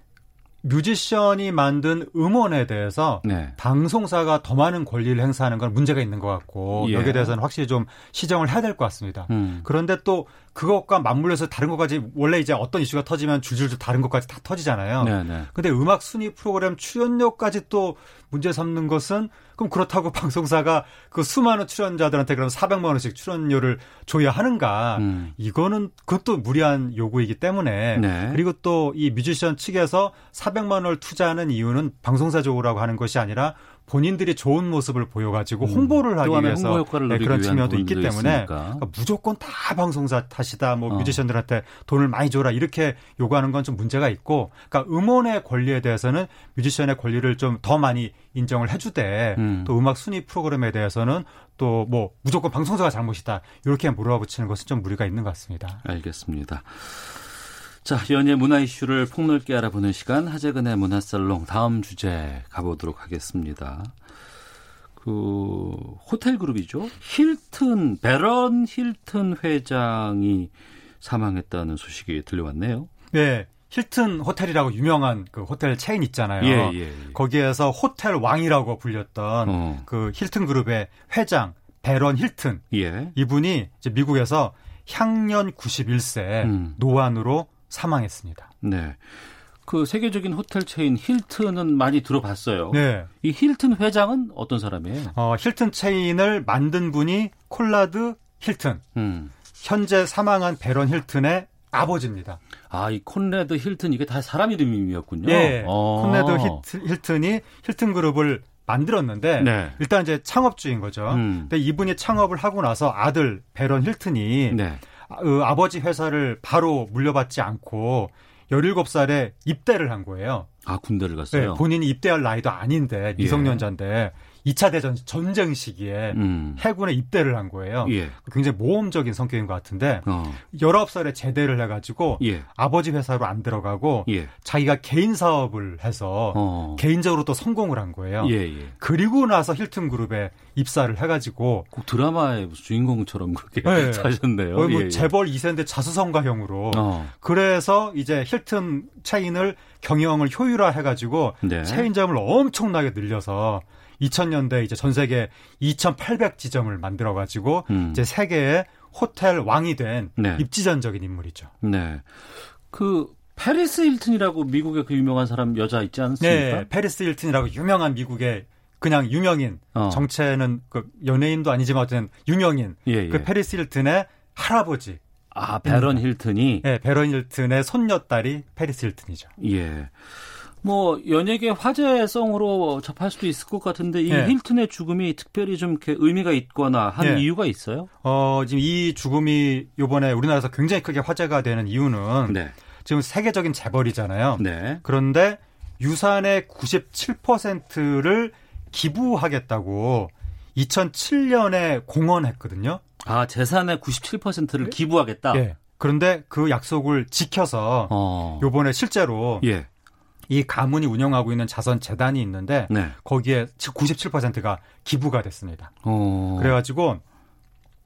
[SPEAKER 9] 뮤지션이 만든 음원에 대해서
[SPEAKER 1] 네.
[SPEAKER 9] 방송사가 더 많은 권리를 행사하는 건 문제가 있는 것 같고
[SPEAKER 1] 예.
[SPEAKER 9] 여기에 대해서는 확실히 좀 시정을 해야 될 것 같습니다.
[SPEAKER 1] 음.
[SPEAKER 9] 그런데 또 그것과 맞물려서 다른 것까지 원래 이제 어떤 이슈가 터지면 줄줄줄 다른 것까지 다 터지잖아요.
[SPEAKER 1] 네, 네.
[SPEAKER 9] 근데 음악 순위 프로그램 출연료까지 또 문제 삼는 것은 그럼 그렇다고 방송사가 그 수많은 출연자들한테 그럼 400만 원씩 출연료를 줘야 하는가?
[SPEAKER 1] 음.
[SPEAKER 9] 이거는 그것도 무리한 요구이기 때문에
[SPEAKER 1] 네.
[SPEAKER 9] 그리고 또 이 뮤지션 측에서 400만 원을 투자하는 이유는 방송사 적으라고 하는 것이 아니라 본인들이 좋은 모습을 보여가지고 홍보를 하기
[SPEAKER 1] 음.
[SPEAKER 9] 위해서
[SPEAKER 1] 홍보
[SPEAKER 9] 네, 그런 측면도 있기 때문에. 그러니까 무조건 다 방송사 탓이다. 뭐
[SPEAKER 1] 어.
[SPEAKER 9] 뮤지션들한테 돈을 많이 줘라 이렇게 요구하는 건 좀 문제가 있고, 그러니까 음원의 권리에 대해서는 뮤지션의 권리를 좀 더 많이 인정을 해주되
[SPEAKER 1] 음.
[SPEAKER 9] 또 음악 순위 프로그램에 대해서는 또 뭐 무조건 방송사가 잘못이다 이렇게 몰아붙이는 것은 좀 무리가 있는 것 같습니다.
[SPEAKER 1] 알겠습니다. 자, 연예 문화 이슈를 폭넓게 알아보는 시간 하재근의 문화살롱 다음 주제 가보도록 하겠습니다. 그 호텔 그룹이죠. 힐튼 배런 힐튼 회장이 사망했다는 소식이 들려왔네요.
[SPEAKER 9] 네. 힐튼 호텔이라고 유명한 그 호텔 체인 있잖아요.
[SPEAKER 1] 예, 예, 예.
[SPEAKER 9] 거기에서 호텔 왕이라고 불렸던
[SPEAKER 1] 어.
[SPEAKER 9] 그 힐튼 그룹의 회장 배런 힐튼
[SPEAKER 1] 예.
[SPEAKER 9] 이분이 이제 미국에서 향년 91세
[SPEAKER 1] 음.
[SPEAKER 9] 노환으로 사망했습니다.
[SPEAKER 1] 네. 그 세계적인 호텔 체인 힐튼은 많이 들어봤어요.
[SPEAKER 9] 네.
[SPEAKER 1] 이 힐튼 회장은 어떤 사람이에요?
[SPEAKER 9] 어, 힐튼 체인을 만든 분이 콘래드 힐튼.
[SPEAKER 1] 음.
[SPEAKER 9] 현재 사망한 배런 힐튼의 아버지입니다.
[SPEAKER 1] 아, 이 콘래드 힐튼 이게 다 사람 이름이었군요.
[SPEAKER 9] 예.
[SPEAKER 1] 어.
[SPEAKER 9] 콘래드 힐튼, 힐튼 이 힐튼 그룹을 만들었는데
[SPEAKER 1] 네.
[SPEAKER 9] 일단 이제 창업주인 거죠.
[SPEAKER 1] 음.
[SPEAKER 9] 근데 이분이 창업을 하고 나서 아들 배런 힐튼이
[SPEAKER 1] 네.
[SPEAKER 9] 아, 그 아버지 회사를 바로 물려받지 않고 17살에 입대를 한 거예요.
[SPEAKER 1] 아, 군대를
[SPEAKER 9] 네,
[SPEAKER 1] 갔어요.
[SPEAKER 9] 본인이 입대할 나이도 아닌데 미성년자인데 2차 대전 전쟁 시기에
[SPEAKER 1] 음.
[SPEAKER 9] 해군에 입대를 한 거예요.
[SPEAKER 1] 예.
[SPEAKER 9] 굉장히 모험적인 성격인 것 같은데
[SPEAKER 1] 어.
[SPEAKER 9] 19살에 제대를 해가지고
[SPEAKER 1] 예.
[SPEAKER 9] 아버지 회사로 안 들어가고
[SPEAKER 1] 예.
[SPEAKER 9] 자기가 개인 사업을 해서
[SPEAKER 1] 어.
[SPEAKER 9] 개인적으로 또 성공을 한 거예요.
[SPEAKER 1] 예, 예.
[SPEAKER 9] 그리고 나서 힐튼 그룹에 입사를 해가지고
[SPEAKER 1] 꼭 드라마의 주인공처럼 그렇게
[SPEAKER 9] 네.
[SPEAKER 1] 사셨네요.
[SPEAKER 9] 거의 뭐
[SPEAKER 1] 예, 예.
[SPEAKER 9] 재벌 2세인데 자수성가형으로
[SPEAKER 1] 어.
[SPEAKER 9] 그래서 이제 힐튼 체인을 경영을 효율화해가지고
[SPEAKER 1] 네.
[SPEAKER 9] 체인점을 엄청나게 늘려서 2000년대 이제 전 세계 2,800 지점을 만들어 가지고
[SPEAKER 1] 음.
[SPEAKER 9] 이제 세계의 호텔 왕이 된 네. 입지전적인 인물이죠.
[SPEAKER 1] 네. 그 패리스 힐튼이라고 미국의 그 유명한 사람 여자 있지 않습니까?
[SPEAKER 9] 네, 패리스 힐튼이라고 유명한 미국의 그냥 유명인 어. 정체는 그 연예인도 아니지만 어쨌든 유명인 예, 예. 그 패리스 힐튼의 할아버지.
[SPEAKER 1] 아 베런 힐튼이.
[SPEAKER 9] 네, 베런 힐튼의 손녀딸이 페리스 힐튼이죠.
[SPEAKER 1] 예. 뭐 연예계 화제성으로 접할 수도 있을 것 같은데 이 네. 힐튼의 죽음이 특별히 좀 의미가 있거나 한 네. 이유가 있어요?
[SPEAKER 9] 어 지금 이 죽음이 이번에 우리나라에서 굉장히 크게 화제가 되는 이유는 네. 지금 세계적인 재벌이잖아요. 네. 그런데 유산의 97%를 기부하겠다고 2007년에 공언했거든요.
[SPEAKER 1] 아, 재산의 97%를 기부하겠다?
[SPEAKER 9] 예. 그런데 그 약속을 지켜서 어. 요번에 실제로 예. 이 가문이 운영하고 있는 자선 재단이 있는데 네. 거기에 97%가 기부가 됐습니다. 어. 그래가지고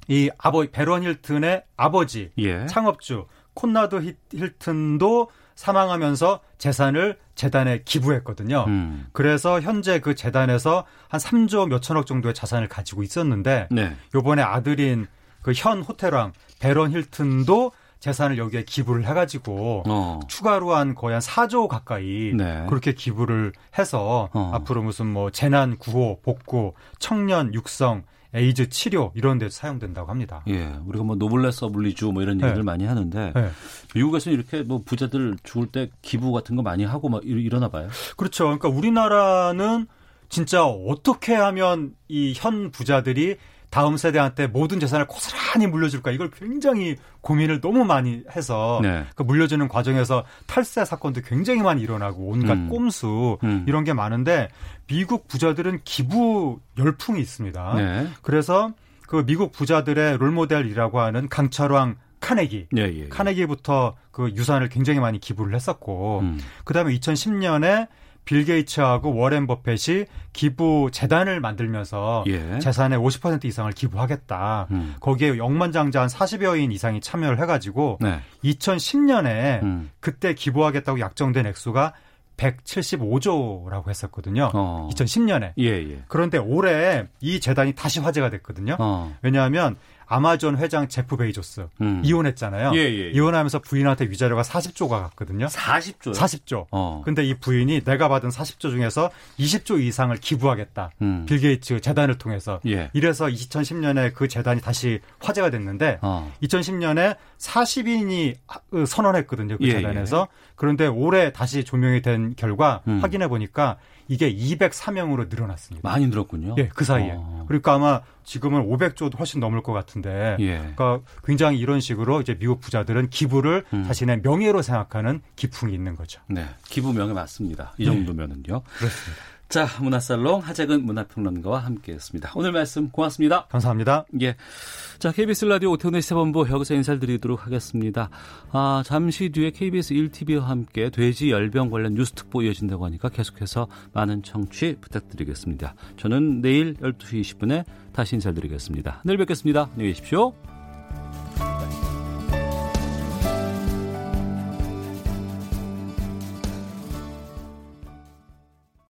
[SPEAKER 9] 이 아버지 베런 힐튼의 아버지 예. 창업주 콘나드 힐튼도 사망하면서 재산을 재단에 기부했거든요. 음. 그래서 현재 그 재단에서 한 3조 몇천억 정도의 자산을 가지고 있었는데 네. 요번에 아들인 그 현 호텔왕 베런 힐튼도 재산을 여기에 기부를 해가지고 어. 추가로 한 거의 한 4조 가까이 네. 그렇게 기부를 해서 어. 앞으로 무슨 뭐 재난 구호, 복구, 청년 육성 에이즈 치료 이런 데 사용된다고 합니다.
[SPEAKER 1] 예. 우리가 뭐 노블레스 오블리주 뭐 이런 네. 얘기를 많이 하는데 네. 미국에서는 이렇게 뭐 부자들 죽을 때 기부 같은 거 많이 하고 막 이러나 봐요.
[SPEAKER 9] 그렇죠. 그러니까 우리나라는 진짜 어떻게 하면 이 현 부자들이 다음 세대한테 모든 재산을 고스란히 물려줄까 이걸 굉장히 고민을 너무 많이 해서 네. 그 물려주는 과정에서 탈세 사건도 굉장히 많이 일어나고 온갖 음. 꼼수 음. 이런 게 많은데 미국 부자들은 기부 열풍이 있습니다. 네. 그래서 그 미국 부자들의 롤모델이라고 하는 강철왕 카네기, 예, 예, 예. 카네기부터 그 유산을 굉장히 많이 기부를 했었고, 음. 그 다음에 2010년에 빌 게이츠하고 워렌 버펫이 기부 재단을 만들면서 예. 재산의 50% 이상을 기부하겠다. 음. 거기에 억만장자 한 40여인 이상이 참여를 해가지고 네. 2010년에 음. 그때 기부하겠다고 약정된 액수가 175조라고 했었거든요. 어. 2010년에. 예, 예. 그런데 올해 이 재단이 다시 화제가 됐거든요. 어. 왜냐하면 아마존 회장 제프 베이조스 음. 이혼했잖아요. 예, 예, 예. 이혼하면서 부인한테 위자료가 40조가 갔거든요.
[SPEAKER 1] 40조.
[SPEAKER 9] 40조. 어. 근데 이 부인이 내가 받은 40조 중에서 20조 이상을 기부하겠다. 음. 빌 게이츠 재단을 통해서. 예. 이래서 2010년에 그 재단이 다시 화제가 됐는데 어. 2010년에 40인이 선언했거든요. 그 예, 재단에서. 예. 그런데 올해 다시 조명이 된 결과 음. 확인해 보니까 이게 204명으로 늘어났습니다.
[SPEAKER 1] 많이 늘었군요.
[SPEAKER 9] 예, 그 사이에. 어. 그러니까 아마 지금은 500조도 훨씬 넘을 것 같은데, 예. 그러니까 굉장히 이런 식으로 이제 미국 부자들은 기부를 음. 자신의 명예로 생각하는 기풍이 있는 거죠.
[SPEAKER 1] 네, 기부 명예 맞습니다. 이 네. 정도면은요.
[SPEAKER 9] 네. 그렇습니다.
[SPEAKER 1] 자, 문화살롱 하재근 문화평론가와 함께했습니다. 오늘 말씀 고맙습니다.
[SPEAKER 9] 감사합니다.
[SPEAKER 1] 예. 자, KBS 라디오 오태훈의 시사본부 여기서 인사를 드리도록 하겠습니다. 아, 잠시 뒤에 KBS 1TV와 함께 돼지 열병 관련 뉴스 특보 이어진다고 하니까 계속해서 많은 청취 부탁드리겠습니다. 저는 내일 12시 20분에 다시 인사드리겠습니다. 내일 뵙겠습니다. 안녕히 계십시오.